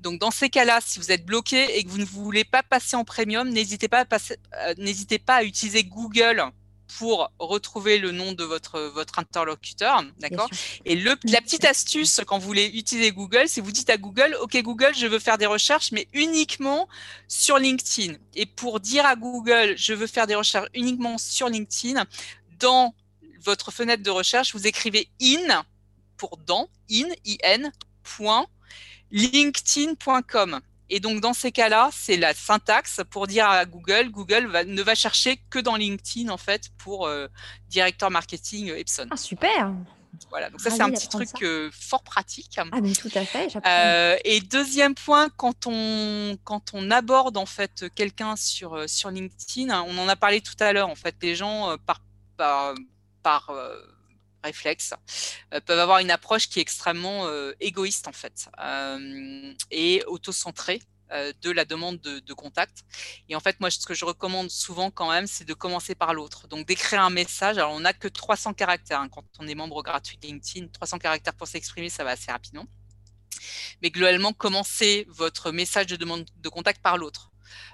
Donc dans ces cas-là, si vous êtes bloqué et que vous ne voulez pas passer en premium, n'hésitez pas euh, n'hésitez pas à utiliser Google pour retrouver le nom de votre, votre interlocuteur. D'accord? Et le, la petite astuce quand vous voulez utiliser Google, c'est vous dites à Google, OK Google, je veux faire des recherches, mais uniquement sur LinkedIn. Et pour dire à Google, je veux faire des recherches uniquement sur LinkedIn, dans votre fenêtre de recherche, vous écrivez in pour dans, in, in, point, linkedin.com. Et donc, dans ces cas-là, c'est la syntaxe pour dire à Google, Google va, ne va chercher que dans LinkedIn, en fait, pour euh, directeur marketing euh, Epson. Ah, super voilà, donc ça c'est un petit truc euh, fort pratique. Ah mais tout à fait. Euh, et deuxième point, quand on quand on aborde en fait quelqu'un sur sur LinkedIn, on en a parlé tout à l'heure. En fait, les gens par par, par réflexes, euh, peuvent avoir une approche qui est extrêmement euh, égoïste en fait euh, et auto-centrée de la demande de, contact. Et en fait, moi, ce que je recommande souvent quand même, c'est de commencer par l'autre. Donc, d'écrire un message. Alors, on n'a que 300 caractères hein, quand on est membre gratuit LinkedIn. 300 caractères pour s'exprimer, ça va assez rapidement. Mais globalement, commencez votre message de demande de contact par l'autre.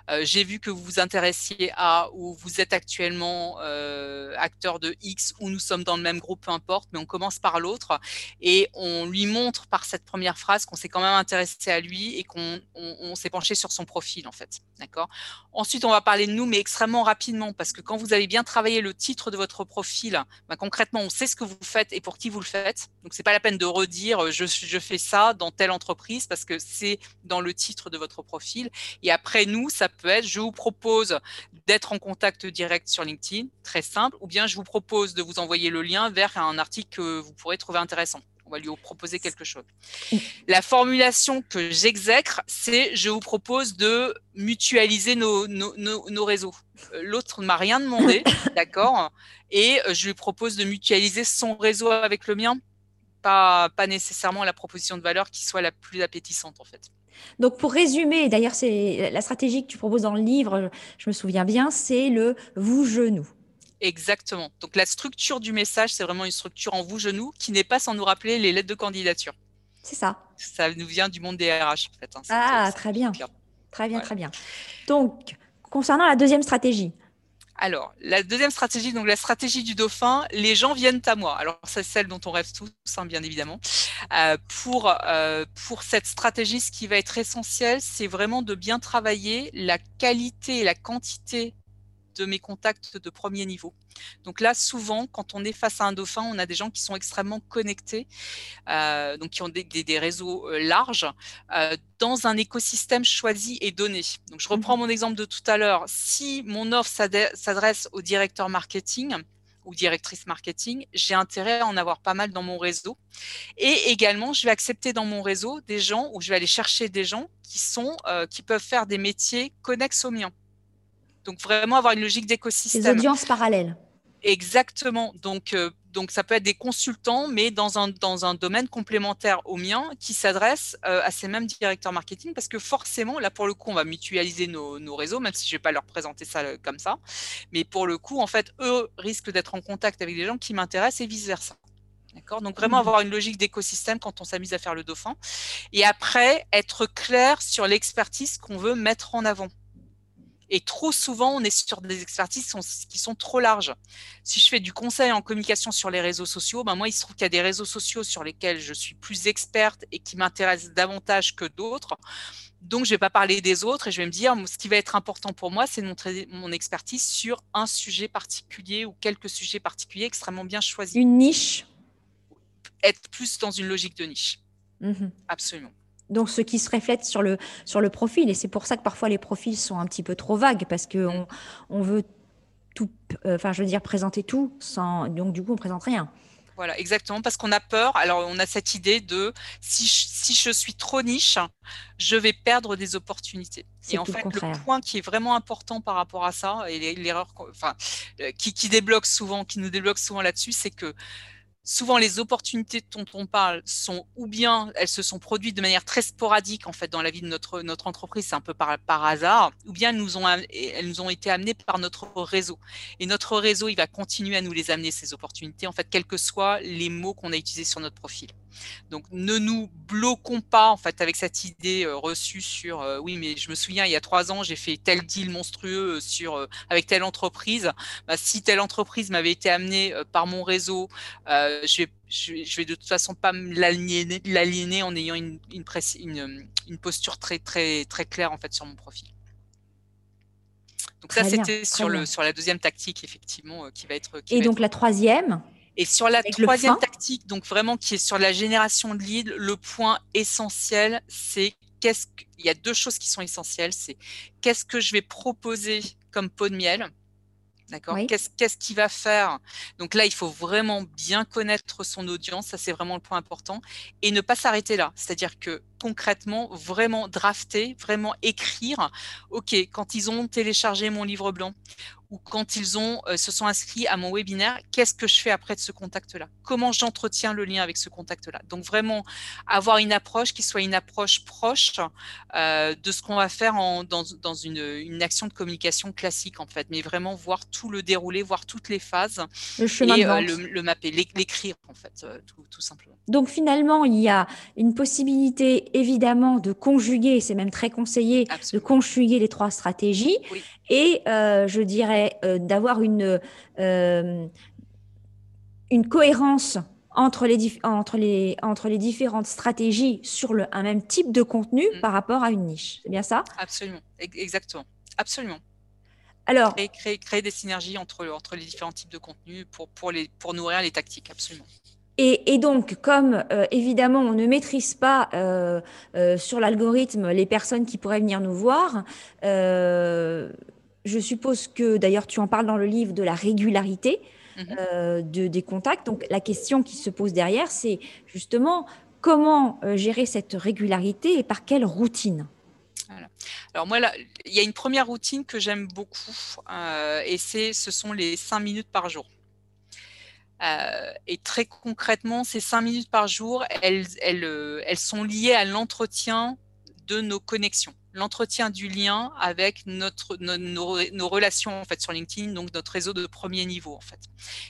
Euh, j'ai vu que vous vous intéressiez à ou vous êtes actuellement euh, acteur de X ou nous sommes dans le même groupe, peu importe, mais on commence par l'autre et on lui montre par cette première phrase qu'on s'est quand même intéressé à lui et qu'on on, s'est penché sur son profil en fait. D'accord? Ensuite, on va parler de nous, mais extrêmement rapidement parce que quand vous avez bien travaillé le titre de votre profil, ben, concrètement, on sait ce que vous faites et pour qui vous le faites. Donc, c'est pas la peine de redire je fais ça dans telle entreprise parce que c'est dans le titre de votre profil. Et après, nous, ça peut être, je vous propose d'être en contact direct sur LinkedIn, très simple, ou bien je vous propose de vous envoyer le lien vers un article que vous pourrez trouver intéressant. On va lui proposer quelque chose. La formulation que j'exècre, c'est je vous propose de mutualiser nos, nos, réseaux. Euh, l'autre ne m'a rien demandé, d'accord Et je lui propose de mutualiser son réseau avec le mien. Pas, pas nécessairement la proposition de valeur qui soit la plus appétissante, en fait. Donc, pour résumer, d'ailleurs, c'est la stratégie que tu proposes dans le livre, je me souviens bien, c'est le vous genou. Exactement. Donc, la structure du message, c'est vraiment une structure en vous genou qui n'est pas sans nous rappeler les lettres de candidature. C'est ça. Ça nous vient du monde des RH, en fait. Hein. ah, très bien. Très bien, très bien. Donc, concernant la deuxième stratégie, alors, la deuxième stratégie, donc la stratégie du dauphin, les gens viennent à moi. Alors, c'est celle dont on rêve tous, hein, bien évidemment. Euh, pour, euh, pour cette stratégie, ce qui va être essentiel, c'est vraiment de bien travailler la qualité et la quantité de mes contacts de premier niveau. Donc là, souvent, quand on est face à un dauphin, on a des gens qui sont extrêmement connectés, euh, donc qui ont des, réseaux euh, larges, euh, dans un écosystème choisi et donné. Donc je reprends mmh mon exemple de tout à l'heure. Si mon offre s'adresse au directeur marketing, ou directrice marketing, j'ai intérêt à en avoir pas mal dans mon réseau. Et également, je vais accepter dans mon réseau des gens ou je vais aller chercher des gens qui sont qui peuvent faire des métiers connexes aux miens. Donc vraiment avoir une logique d'écosystème. Des audiences parallèles. Exactement. Donc, euh, donc ça peut être des consultants, mais dans un, dans un domaine complémentaire au mien qui s'adresse euh, à ces mêmes directeurs marketing parce que forcément, là pour le coup, on va mutualiser nos, nos réseaux, même si je ne vais pas leur présenter ça euh, comme ça. Mais pour le coup, en fait, eux risquent d'être en contact avec des gens qui m'intéressent et vice-versa. D'accord? Donc vraiment mmh. avoir une logique d'écosystème quand on s'amuse à faire le dauphin. Et après, être clair sur l'expertise qu'on veut mettre en avant. Et trop souvent, on est sur des expertises qui sont trop larges. Si je fais du conseil en communication sur les réseaux sociaux, ben moi, il se trouve qu'il y a des réseaux sociaux sur lesquels je suis plus experte et qui m'intéressent davantage que d'autres. Donc, je ne vais pas parler des autres et je vais me dire, ce qui va être important pour moi, c'est de montrer mon expertise sur un sujet particulier ou quelques sujets particuliers extrêmement bien choisis. Une niche? Être plus dans une logique de niche. Mmh Absolument. Donc, ce qui se reflète sur le, sur le profil. Et c'est pour ça que parfois les profils sont un petit peu trop vagues parce qu'on mm. on veut tout, euh, enfin, je veux dire, présenter tout sans. Donc, du coup, on présente rien. Voilà, exactement, parce qu'on a peur. Alors, on a cette idée de si je, si je suis trop niche, je vais perdre des opportunités. Et en fait, le, point qui est vraiment important par rapport à ça, et l'erreur enfin, euh, qui, qui débloque souvent, qui nous débloque souvent là-dessus, c'est que souvent les opportunités dont on parle sont ou bien elles se sont produites de manière très sporadique en fait dans la vie de notre entreprise, c'est un peu par, par hasard, ou bien elles nous ont elles nous ont été amenées par notre réseau. Et notre réseau, il va continuer à nous les amener ces opportunités en fait, quels que soient les mots qu'on a utilisés sur notre profil. Donc ne nous bloquons pas en fait avec cette idée euh, reçue sur euh, oui mais je me souviens il y a trois ans j'ai fait tel deal monstrueux euh, sur avec telle entreprise. Bah, si telle entreprise m'avait été amenée par mon réseau, je vais je vais, de toute façon pas l'aliéner en ayant une, une, une, posture très très très claire en fait sur mon profil. Donc ça c'était sur le sur la deuxième tactique effectivement qui va être. Et donc la troisième. Et sur la troisième tactique, donc vraiment qui est sur la génération de leads, le point essentiel, c'est qu'est-ce qu'il y a deux choses qui sont essentielles, c'est qu'est-ce que je vais proposer comme pot de miel D'accord Qu'est-ce qu'est-ce qu'il va faire? Donc là, il faut vraiment bien connaître son audience, ça c'est vraiment le point important, et ne pas s'arrêter là. C'est-à-dire que concrètement, vraiment drafter, vraiment écrire, OK, quand ils ont téléchargé mon livre blanc, ou quand ils ont, euh, se sont inscrits à mon webinaire, qu'est-ce que je fais après de ce contact-là? Comment j'entretiens le lien avec ce contact-là? Donc vraiment avoir une approche qui soit une approche proche euh, de ce qu'on va faire en, dans, dans une, une, action de communication classique en fait, mais vraiment voir tout le déroulé, voir toutes les phases le chemin et euh, le, le, mapper, l'écrire en fait, tout, tout, simplement. Donc finalement, il y a une possibilité évidemment de conjuguer, c'est même très conseillé, de conjuguer les trois stratégies. Oui et euh, je dirais euh, d'avoir une, euh, une cohérence entre les, entre, les, entre les différentes stratégies sur le, un même type de contenu mm. par rapport à une niche. C'est bien ça? Absolument, exactement. Absolument. Alors, créer, créer, des synergies entre, entre les différents types de contenus pour, pour, les, pour nourrir les tactiques, absolument. Et, donc, comme évidemment, on ne maîtrise pas euh, euh, sur l'algorithme les personnes qui pourraient venir nous voir, je suppose que, d'ailleurs, tu en parles dans le livre de la régularité mhm. euh, de, des contacts. Donc, la question qui se pose derrière, c'est justement comment euh, gérer cette régularité et par quelle routine? Alors moi, il y a une première routine que j'aime beaucoup euh, et c'est, ce sont les cinq minutes par jour. et très concrètement, ces cinq minutes par jour, elles, elles, elles sont liées à l'entretien de nos connexions l'entretien du lien avec notre, nos, relations en fait sur LinkedIn, donc notre réseau de premier niveau en fait.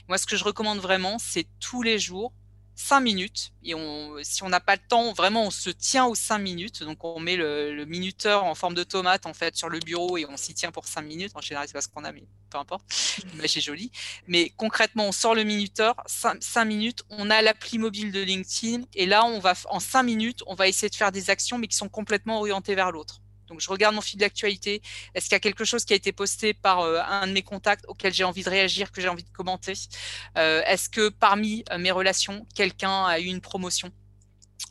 Moi, ce que je recommande vraiment, c'est tous les jours cinq minutes. Et on, si on n'a pas le temps, vraiment, on se tient aux cinq minutes. Donc, on met le, minuteur en forme de tomate, en fait, sur le bureau et on s'y tient pour cinq minutes. En général, c'est pas ce qu'on a, mais peu importe. L'image est jolie. Mais concrètement, on sort le minuteur, cinq, minutes, on a l'appli mobile de LinkedIn. Et là, on va, en cinq minutes, on va essayer de faire des actions, mais qui sont complètement orientées vers l'autre. Donc, je regarde mon fil d'actualité. Est-ce qu'il y a quelque chose qui a été posté par euh, un de mes contacts auquel j'ai envie de réagir, que j'ai envie de commenter? Euh, Est-ce que parmi euh, mes relations, quelqu'un a eu une promotion?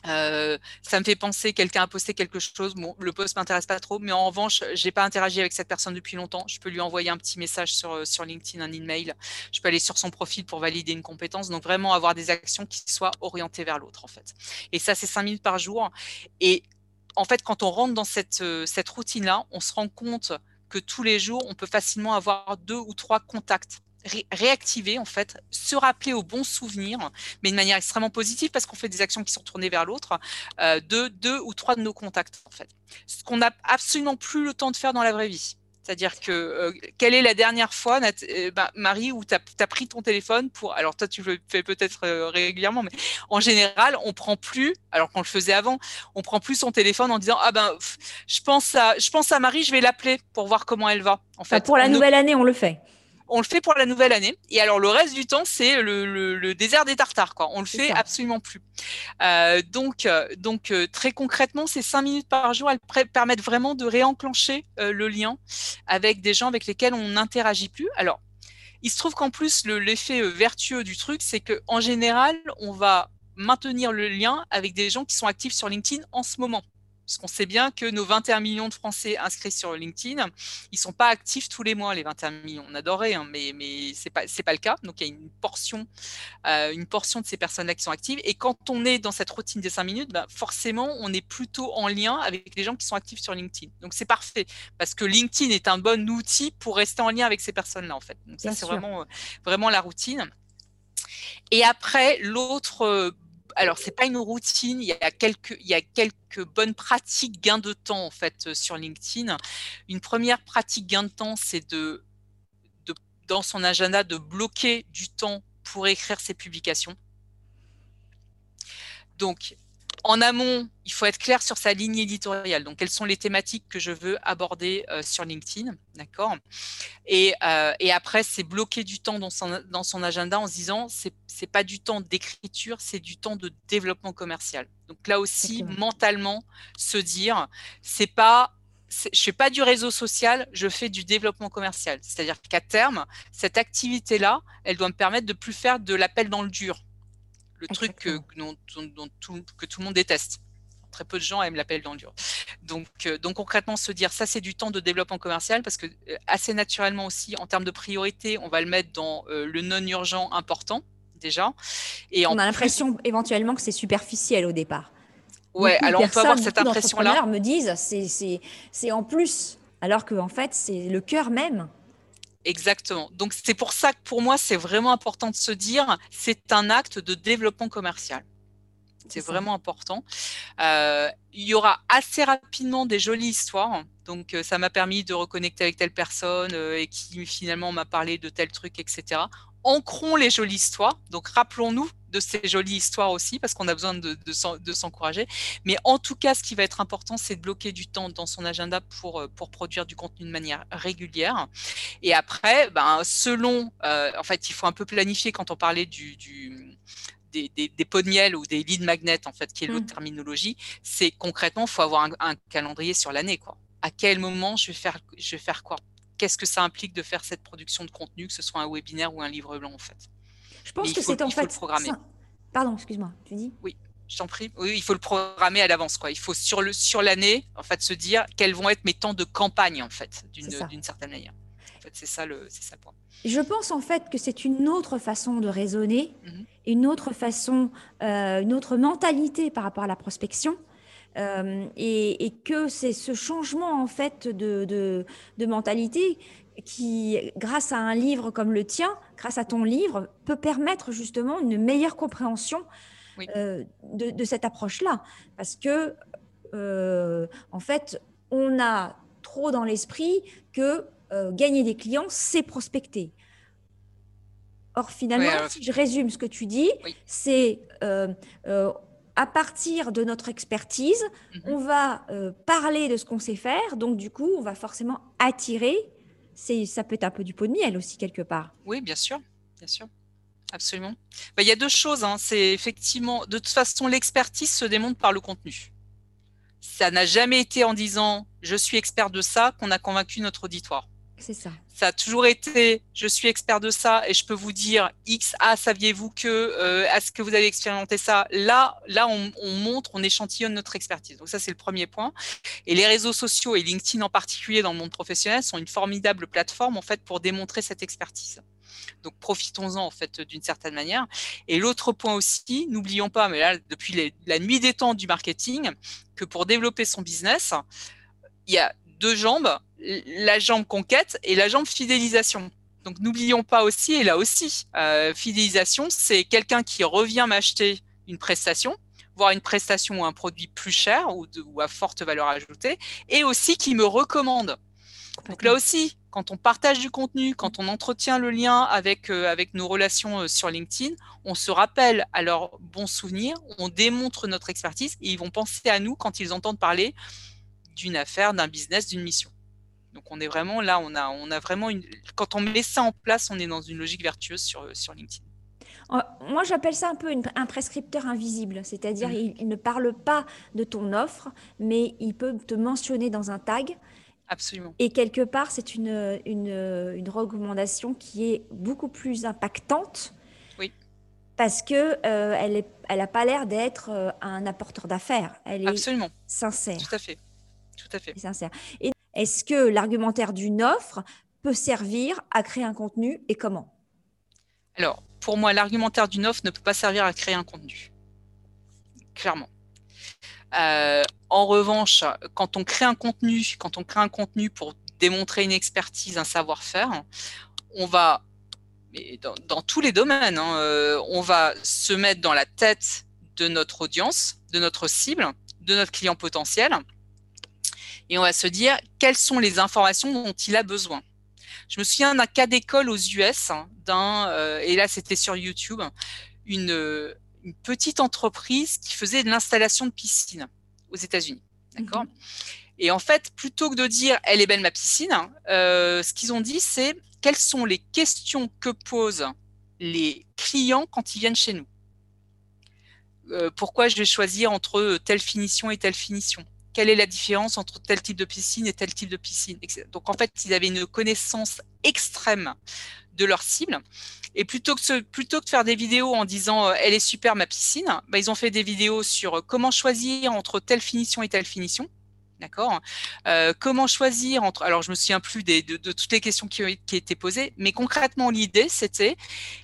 Ça me fait penser quelqu'un a posté quelque chose. Bon, le post m'intéresse pas trop, mais en revanche, j'ai pas interagi avec cette personne depuis longtemps. Je peux lui envoyer un petit message sur sur LinkedIn, un email. Je peux aller sur son profil pour valider une compétence. Donc vraiment avoir des actions qui soient orientées vers l'autre en fait. Et ça, c'est cinq minutes par jour. Et en fait, quand on rentre dans cette, euh, cette routine-là, on se rend compte que tous les jours, on peut facilement avoir deux ou trois contacts réactiver en fait, se rappeler aux bons souvenirs, mais de manière extrêmement positive parce qu'on fait des actions qui sont tournées vers l'autre, euh, de deux ou trois de nos contacts en fait. Ce qu'on n'a absolument plus le temps de faire dans la vraie vie. C'est-à-dire que euh, quelle est la dernière fois, euh, bah, Marie, où tu as, pris ton téléphone pour. Alors, toi, tu le fais peut-être euh, régulièrement, mais en général, on prend plus, alors qu'on le faisait avant, on prend plus son téléphone en disant Ah ben, je pense à, je pense à Marie, je vais l'appeler pour voir comment elle va. En fait, pour la nouvelle année, on le fait on le fait pour la nouvelle année. Et alors le reste du temps, c'est le, désert des tartares. Quoi. On le fait absolument plus. Euh, donc, euh, donc euh, très concrètement, ces cinq minutes par jour, elles permettent vraiment de réenclencher le lien avec des gens avec lesquels on n'interagit plus. Alors, il se trouve qu'en plus, l'effet vertueux du truc, c'est que en général, on va maintenir le lien avec des gens qui sont actifs sur LinkedIn en ce moment. Puisqu'on sait bien que nos 21 millions de Français inscrits sur LinkedIn, ils sont pas actifs tous les mois, les 21 millions. On adorait, hein, mais, mais ce n'est pas, pas le cas. Donc, il y a une portion, euh, une portion de ces personnes-là qui sont actives. Et quand on est dans cette routine des 5 minutes, bah, forcément, on est plutôt en lien avec les gens qui sont actifs sur LinkedIn. Donc, c'est parfait, parce que LinkedIn est un bon outil pour rester en lien avec ces personnes-là, en fait. Donc, ça, c'est vraiment, vraiment la routine. Et après, l'autre euh, alors c'est pas une routine, il y a quelques, bonnes pratiques gain de temps en fait euh, sur LinkedIn. Une première pratique gain de temps, c'est de, dans son agenda de bloquer du temps pour écrire ses publications. Donc en amont, il faut être clair sur sa ligne éditoriale. Donc, quelles sont les thématiques que je veux aborder euh, sur LinkedIn, d'accord? Et, euh, et, après, c'est bloquer du temps dans son, dans son agenda en se disant, c'est c'est pas du temps d'écriture, c'est du temps de développement commercial. Donc là aussi, mentalement, se dire, c'est pas je fais pas du réseau social, je fais du développement commercial. C'est-à-dire qu'à terme, cette activité-là, elle doit me permettre de plus faire de l'appel dans le dur le truc que, dont, tout, que tout le monde déteste. Très peu de gens aiment l'appel dans le dur. Donc, euh, donc concrètement, se dire ça, c'est du temps de développement commercial parce que euh, assez naturellement aussi, en termes de priorité, on va le mettre dans euh, le non urgent important déjà. Et on a l'impression éventuellement que c'est superficiel au départ. Ouais, alors on peut avoir cette impression-là. me disent c'est en plus, alors qu'en en fait c'est le cœur même Exactement. Donc c'est pour ça que pour moi, c'est vraiment important de se dire, c'est un acte de développement commercial. C'est vraiment important. Euh, il y aura assez rapidement des jolies histoires. Donc euh, ça m'a permis de reconnecter avec telle personne euh, et qui finalement m'a parlé de tel truc, etc ancrons les jolies histoires. Donc, rappelons-nous de ces jolies histoires aussi, parce qu'on a besoin de, de, s'encourager. Mais en tout cas, ce qui va être important, c'est de bloquer du temps dans son agenda pour, euh, pour produire du contenu de manière régulière. Et après, ben, selon, euh, en fait, il faut un peu planifier quand on parlait du, du des, des, des, pots de miel ou des lead magnets, en fait, qui est l'autre mmh. terminologie, c'est concrètement, il faut avoir un, un calendrier sur l'année, quoi. À quel moment je vais faire, je vais faire quoi? Qu'est-ce que ça implique de faire cette production de contenu, que ce soit un webinaire ou un livre blanc en fait? Je pense que c'est en fait. programmer. Pardon, excuse-moi, tu dis? Oui, je t'en prie. Oui, il faut le programmer à l'avance. Quoi. Il faut sur le sur l'année, en fait, se dire quels vont être mes temps de campagne, en fait, d'une certaine manière. En fait, c'est ça le c'est ça le point. Je pense en fait que c'est une autre façon de raisonner, mmh une autre façon, euh, une autre mentalité par rapport à la prospection. Euh, et, que c'est ce changement en fait de, mentalité qui, grâce à un livre comme le tien, grâce à ton livre, peut permettre justement une meilleure compréhension euh, de, cette approche-là. Parce que, euh, en fait, on a trop dans l'esprit que gagner des clients, c'est prospecter. Or, finalement, si je résume ce que tu dis, c'est à partir de notre expertise, mhm. on va euh, parler de ce qu'on sait faire. Donc, du coup, on va forcément attirer. Ça peut être un peu du pot de miel aussi, quelque part. Oui, bien sûr. Bien sûr. Absolument. Bah, il y a deux choses. Hein. C'est effectivement, de toute façon, l'expertise se démontre par le contenu. Ça n'a jamais été en disant je suis expert de ça qu'on a convaincu notre auditoire. C'est ça. Ça a toujours été, je suis expert de ça et je peux vous dire X, ah, saviez-vous que, euh, est-ce que vous avez expérimenté ça? Là, là, on, montre, on échantillonne notre expertise. Donc ça, c'est le premier point. Et les réseaux sociaux et LinkedIn en particulier dans le monde professionnel sont une formidable plateforme en fait pour démontrer cette expertise. Donc profitons-en en fait d'une certaine manière. Et l'autre point aussi, n'oublions pas, mais là depuis la nuit des temps du marketing, que pour développer son business, il y a deux jambes, la jambe conquête et la jambe fidélisation. Donc n'oublions pas aussi, et là aussi, euh, fidélisation, c'est quelqu'un qui revient m'acheter une prestation, voire une prestation ou un produit plus cher ou, ou, à forte valeur ajoutée, et aussi qui me recommande. Donc là aussi, quand on partage du contenu, quand on entretient le lien avec, euh, avec nos relations euh, sur LinkedIn, on se rappelle à leurs bons souvenirs, on démontre notre expertise et ils vont penser à nous quand ils entendent parler d'une affaire, d'un business, d'une mission. Donc on est vraiment là, on a, on a vraiment une. Quand on met ça en place, on est dans une logique vertueuse sur, sur LinkedIn. Moi, j'appelle ça un peu un prescripteur invisible, c'est-à-dire mmh. il, ne parle pas de ton offre, mais il peut te mentionner dans un tag. Absolument. Et quelque part, c'est une, une, une, recommandation qui est beaucoup plus impactante oui. parce que euh, elle est, elle a pas l'air d'être euh, un apporteur d'affaires. Elle est Absolument. sincère. Tout à fait. Tout à fait. sincère. Et est-ce que l'argumentaire d'une offre peut servir à créer un contenu et comment? Alors, pour moi, l'argumentaire d'une offre ne peut pas servir à créer un contenu. Clairement. Euh, en revanche, quand on crée un contenu, quand on crée un contenu pour démontrer une expertise, un savoir-faire, on va mais dans, tous les domaines, hein, euh, on va se mettre dans la tête de notre audience, de notre cible, de notre client potentiel, et on va se dire quelles sont les informations dont il a besoin? Je me souviens d'un cas d'école aux US, hein, d'un, euh, et là c'était sur YouTube, une, petite entreprise qui faisait de l'installation de piscine aux États-Unis. D'accord? Mhm. Et en fait, plutôt que de dire elle est belle ma piscine, euh, ce qu'ils ont dit c'est quelles sont les questions que posent les clients quand ils viennent chez nous? Euh, Pourquoi je vais choisir entre telle finition et telle finition? Quelle est la différence entre tel type de piscine et tel type de piscine Donc en fait, ils avaient une connaissance extrême de leur cible. Et plutôt que, de faire des vidéos en disant euh, elle est super ma piscine, bah, ils ont fait des vidéos sur comment choisir entre telle finition et telle finition. D'accord? Euh, Comment choisir entre. Alors, je me souviens plus de, toutes les questions qui, qui étaient posées, mais concrètement, l'idée, c'était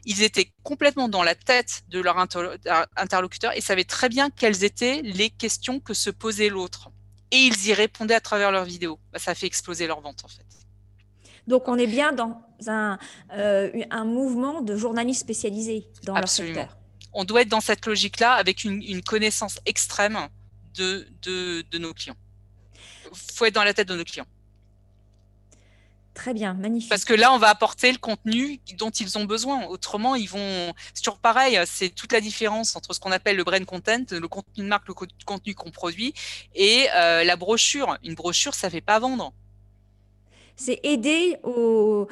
ils étaient complètement dans la tête de leur interlocuteur et savaient très bien quelles étaient les questions que se posait l'autre. Et ils y répondaient à travers leurs vidéos. Bah, ça a fait exploser leur vente, en fait. Donc, on est bien dans un, euh, un mouvement de journalistes spécialisés dans Absolument. leur secteur. On doit être dans cette logique-là avec une, une connaissance extrême de, de, de nos clients faut être dans la tête de nos clients. Très bien, magnifique. Parce que là, on va apporter le contenu dont ils ont besoin. Autrement, ils vont. C'est toujours pareil. C'est toute la différence entre ce qu'on appelle le brand content, le contenu de marque, le contenu qu'on produit, et euh, la brochure. Une brochure, ça ne fait pas vendre. C'est aider au,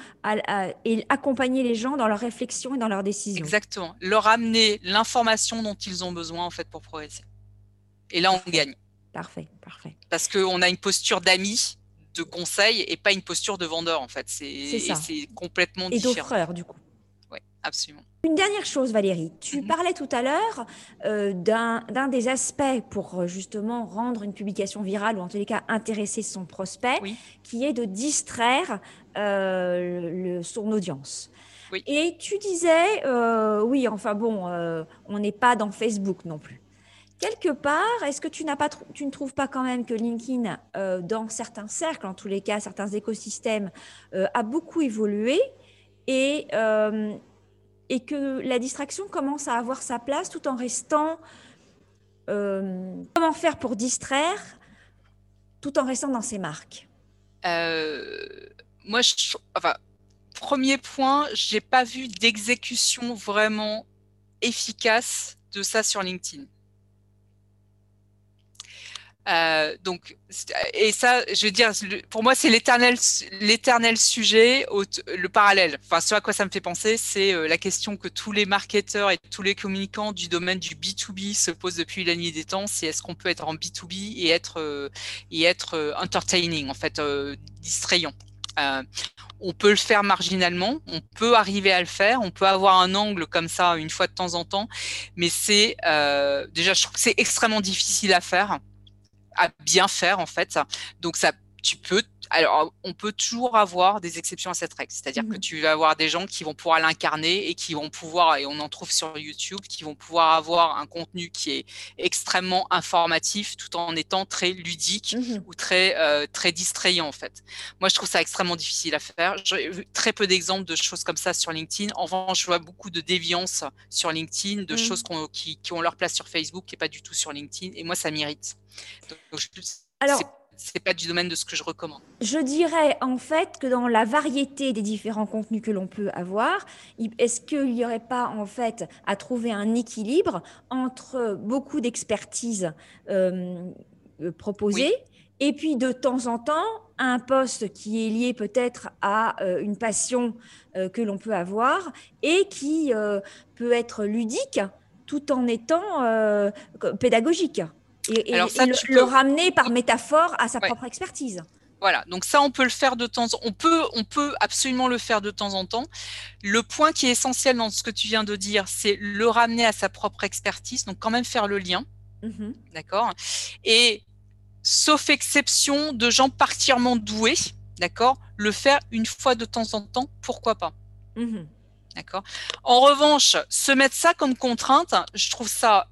et accompagner les gens dans leur réflexion et dans leurs décisions. Exactement. Leur amener l'information dont ils ont besoin en fait pour progresser. Et là, on gagne. Parfait, parfait. Parce qu'on a une posture d'ami, de conseil, et pas une posture de vendeur, en fait. C'est complètement différent. Et d'offreur, du coup. Oui, absolument. Une dernière chose, Valérie. Tu mhm. parlais tout à l'heure euh, d'un des aspects pour euh, justement rendre une publication virale, ou en tous les cas intéresser son prospect, qui est de distraire euh, le, son audience. Oui. Et tu disais, oui, enfin bon, on n'est pas dans Facebook non plus. Quelque part, est-ce que tu, pas, ne trouves pas quand même que LinkedIn, euh, dans certains cercles, en tous les cas, certains écosystèmes, euh, a beaucoup évolué et, euh, et que la distraction commence à avoir sa place tout en restant... comment faire pour distraire tout en restant dans ses marques? Moi, je, enfin, premier point, j'ai pas vu d'exécution vraiment efficace de ça sur LinkedIn. Euh, donc, et ça, je veux dire, pour moi, c'est l'éternel, sujet, le parallèle. Enfin, ce à quoi ça me fait penser, c'est euh, la question que tous les marketeurs et tous les communicants du domaine du B2B se posent depuis la nuit des temps. C'est est-ce qu'on peut être en B2B et être, euh, et être entertaining, en fait, distrayant. on peut le faire marginalement, on peut arriver à le faire, on peut avoir un angle comme ça une fois de temps en temps, mais c'est déjà, je trouve que c'est extrêmement difficile à faire à bien faire en fait. Donc ça, tu peux alors, on peut toujours avoir des exceptions à cette règle. C'est-à-dire que mmh tu vas avoir des gens qui vont pouvoir l'incarner et qui vont pouvoir, et on en trouve sur YouTube, qui vont pouvoir avoir un contenu qui est extrêmement informatif tout en étant très ludique mmh ou très, euh, très distrayant, en fait. Moi, je trouve ça extrêmement difficile à faire. J'ai vu très peu d'exemples de choses comme ça sur LinkedIn. En revanche, je vois beaucoup de déviance sur LinkedIn, de mmh. choses qui, qui, ont leur place sur Facebook et pas du tout sur LinkedIn. Et moi, ça m'irrite. Alors, c'est pas du domaine de ce que je recommande. Je dirais en fait que dans la variété des différents contenus que l'on peut avoir, est-ce qu'il n'y aurait pas en fait à trouver un équilibre entre beaucoup d'expertise euh, euh, proposée et puis de temps en temps un poste qui est lié peut-être à euh, une passion que l'on peut avoir et qui peut être ludique tout en étant pédagogique et, le, ramener par métaphore à sa propre expertise. Voilà, donc ça, on peut le faire de temps en temps. On peut, on peut absolument le faire de temps en temps. Le point qui est essentiel dans ce que tu viens de dire, c'est le ramener à sa propre expertise, donc quand même faire le lien. Mmh d'accord? Et sauf exception de gens particulièrement doués, d'accord Le faire une fois de temps en temps, pourquoi pas? Mmh D'accord? En revanche, se mettre ça comme contrainte, je trouve ça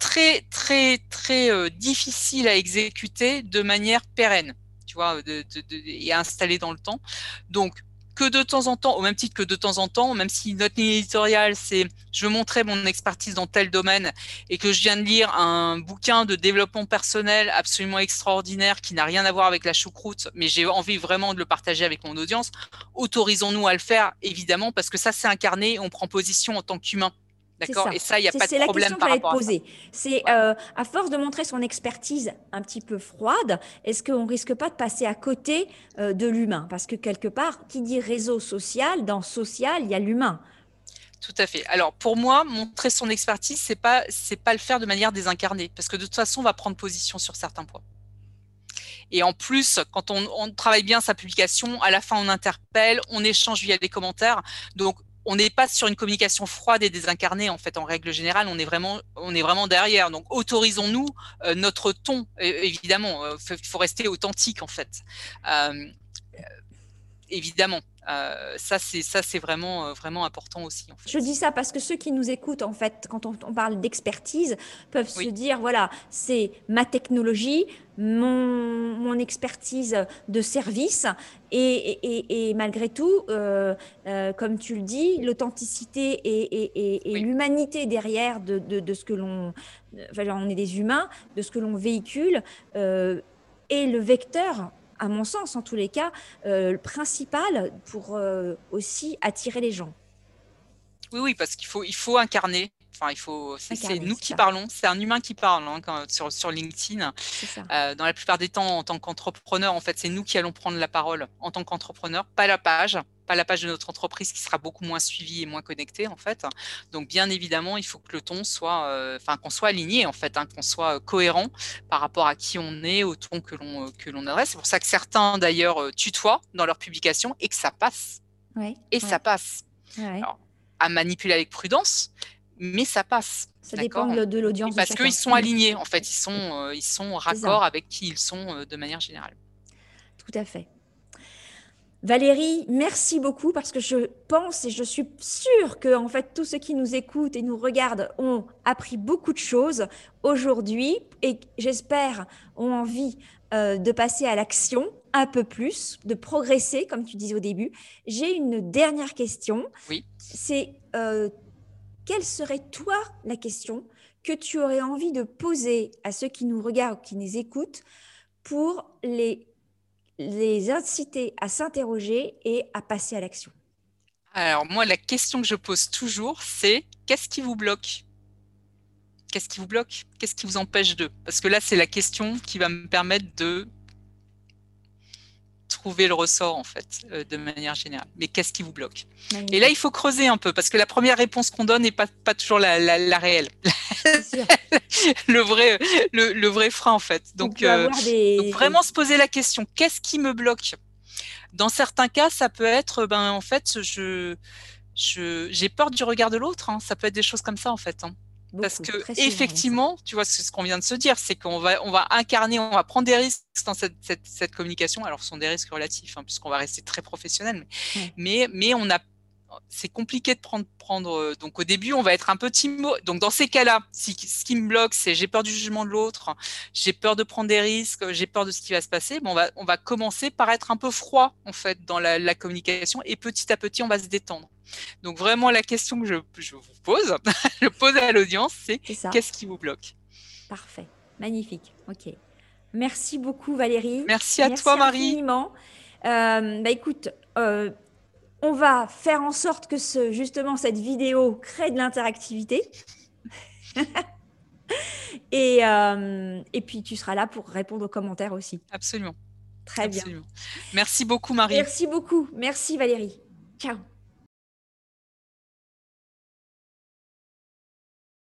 très, très, très euh, difficile à exécuter de manière pérenne tu vois, de, et installé dans le temps. Donc, que de temps en temps, au même titre que de temps en temps, même si notre ligne éditoriale, c'est je montrer mon expertise dans tel domaine et que je viens de lire un bouquin de développement personnel absolument extraordinaire qui n'a rien à voir avec la choucroute, mais j'ai envie vraiment de le partager avec mon audience, autorisons-nous à le faire, évidemment, parce que ça, c'est incarné, on prend position en tant qu'humain. D'accord Et ça, il n'y a pas de problème. C'est la question que j'allais te poser. C'est euh, à force de montrer son expertise un petit peu froide, est-ce qu'on risque pas de passer à côté euh, de l'humain? Parce que quelque part, qui dit réseau social, dans social, il y a l'humain. Tout à fait. Alors pour moi, montrer son expertise, c'est pas c'est pas le faire de manière désincarnée, parce que de toute façon, on va prendre position sur certains points. Et en plus, quand on, on, travaille bien sa publication, à la fin, on interpelle, on échange via des commentaires. Donc, on n'est pas sur une communication froide et désincarnée en fait en règle générale. On est vraiment on est vraiment derrière. Donc autorisons-nous euh, notre ton évidemment. Il euh, faut rester authentique en fait. Euh, évidemment euh, ça, c'est ça, c'est vraiment euh, vraiment important aussi. Je dis ça parce que ceux qui nous écoutent, en fait, quand on, parle d'expertise, peuvent se dire voilà, c'est ma technologie, mon, mon, expertise de service, et, et, malgré tout, euh, comme tu le dis, l'authenticité et, l'humanité derrière de, de, ce que l'on, enfin, on est des humains, de ce que l'on véhicule, est le vecteur à mon sens, en tous les cas, euh, le principal pour euh, aussi attirer les gens. Oui, oui, parce qu'il faut, incarner. Enfin, il faut. C'est nous qui parlons. C'est un humain qui parle hein, sur, sur LinkedIn. Euh, dans la plupart des temps, en tant qu'entrepreneur, en fait, c'est nous qui allons prendre la parole en tant qu'entrepreneur, pas la page la page de notre entreprise qui sera beaucoup moins suivie et moins connectée en fait. Donc bien évidemment, il faut que le ton soit, euh, enfin qu'on soit aligné en fait, hein, qu'on soit euh, cohérent par rapport à qui on est, au ton que l'on que l'on adresse. C'est pour ça que certains d'ailleurs tutoient dans leurs publications et que ça passe. et ça passe. à manipuler avec prudence, mais ça passe. Ça dépend de l'audience. Parce qu'ils sont alignés, en fait, ils sont, ils sont raccord avec qui ils sont de manière générale. Tout à fait. Valérie, merci beaucoup parce que je pense et je suis sûre que en fait tous ceux qui nous écoutent et nous regardent ont appris beaucoup de choses aujourd'hui et j'espère ont envie euh, de passer à l'action un peu plus, de progresser comme tu disais au début. J'ai une dernière question. Oui. C'est euh, quelle serait toi la question que tu aurais envie de poser à ceux qui nous regardent, qui nous écoutent pour les inciter à s'interroger et à passer à l'action? Alors moi, la question que je pose toujours, c'est qu'est-ce qui vous bloque? Qu'est-ce qui vous bloque? Qu'est-ce qui vous empêche de Parce que là, c'est la question qui va me permettre de trouver le ressort en fait euh, de manière générale. Mais qu'est-ce qui vous bloque? Et là, il faut creuser un peu parce que la première réponse qu'on donne n'est pas, pas toujours la, la, réelle. le vrai le, vrai frein en fait. Donc, euh, donc, vraiment se poser la question qu'est-ce qui me bloque? Dans certains cas, ça peut être ben en fait je j'ai peur du regard de l'autre. Hein. Ça peut être des choses comme ça en fait. Hein. Parce que effectivement, tu vois, c'est ce qu'on vient de se dire, c'est qu'on va, on va incarner, on va prendre des risques dans cette, cette, cette communication. Alors, ce sont des risques relatifs, hein, puisqu'on va rester très professionnel, mais, mais, mais on a c'est compliqué de prendre, prendre. Euh, donc au début, on va être un peu timide. Donc dans ces cas-là, si, ce qui me bloque, c'est j'ai peur du jugement de l'autre, j'ai peur de prendre des risques, j'ai peur de ce qui va se passer. Bon, on va, on va commencer par être un peu froid en fait dans la, la communication et petit à petit, on va se détendre. Donc vraiment, la question que je, je vous pose, je pose à l'audience, c'est qu'est-ce qui vous bloque? Parfait, magnifique. Ok. Merci beaucoup Valérie. Merci à toi Marie. Euh, bah écoute. Euh, on va faire en sorte que ce, justement cette vidéo crée de l'interactivité. et, euh, et puis tu seras là pour répondre aux commentaires aussi. Absolument. Très bien. Merci beaucoup Marie. Merci beaucoup. Merci Valérie. Ciao.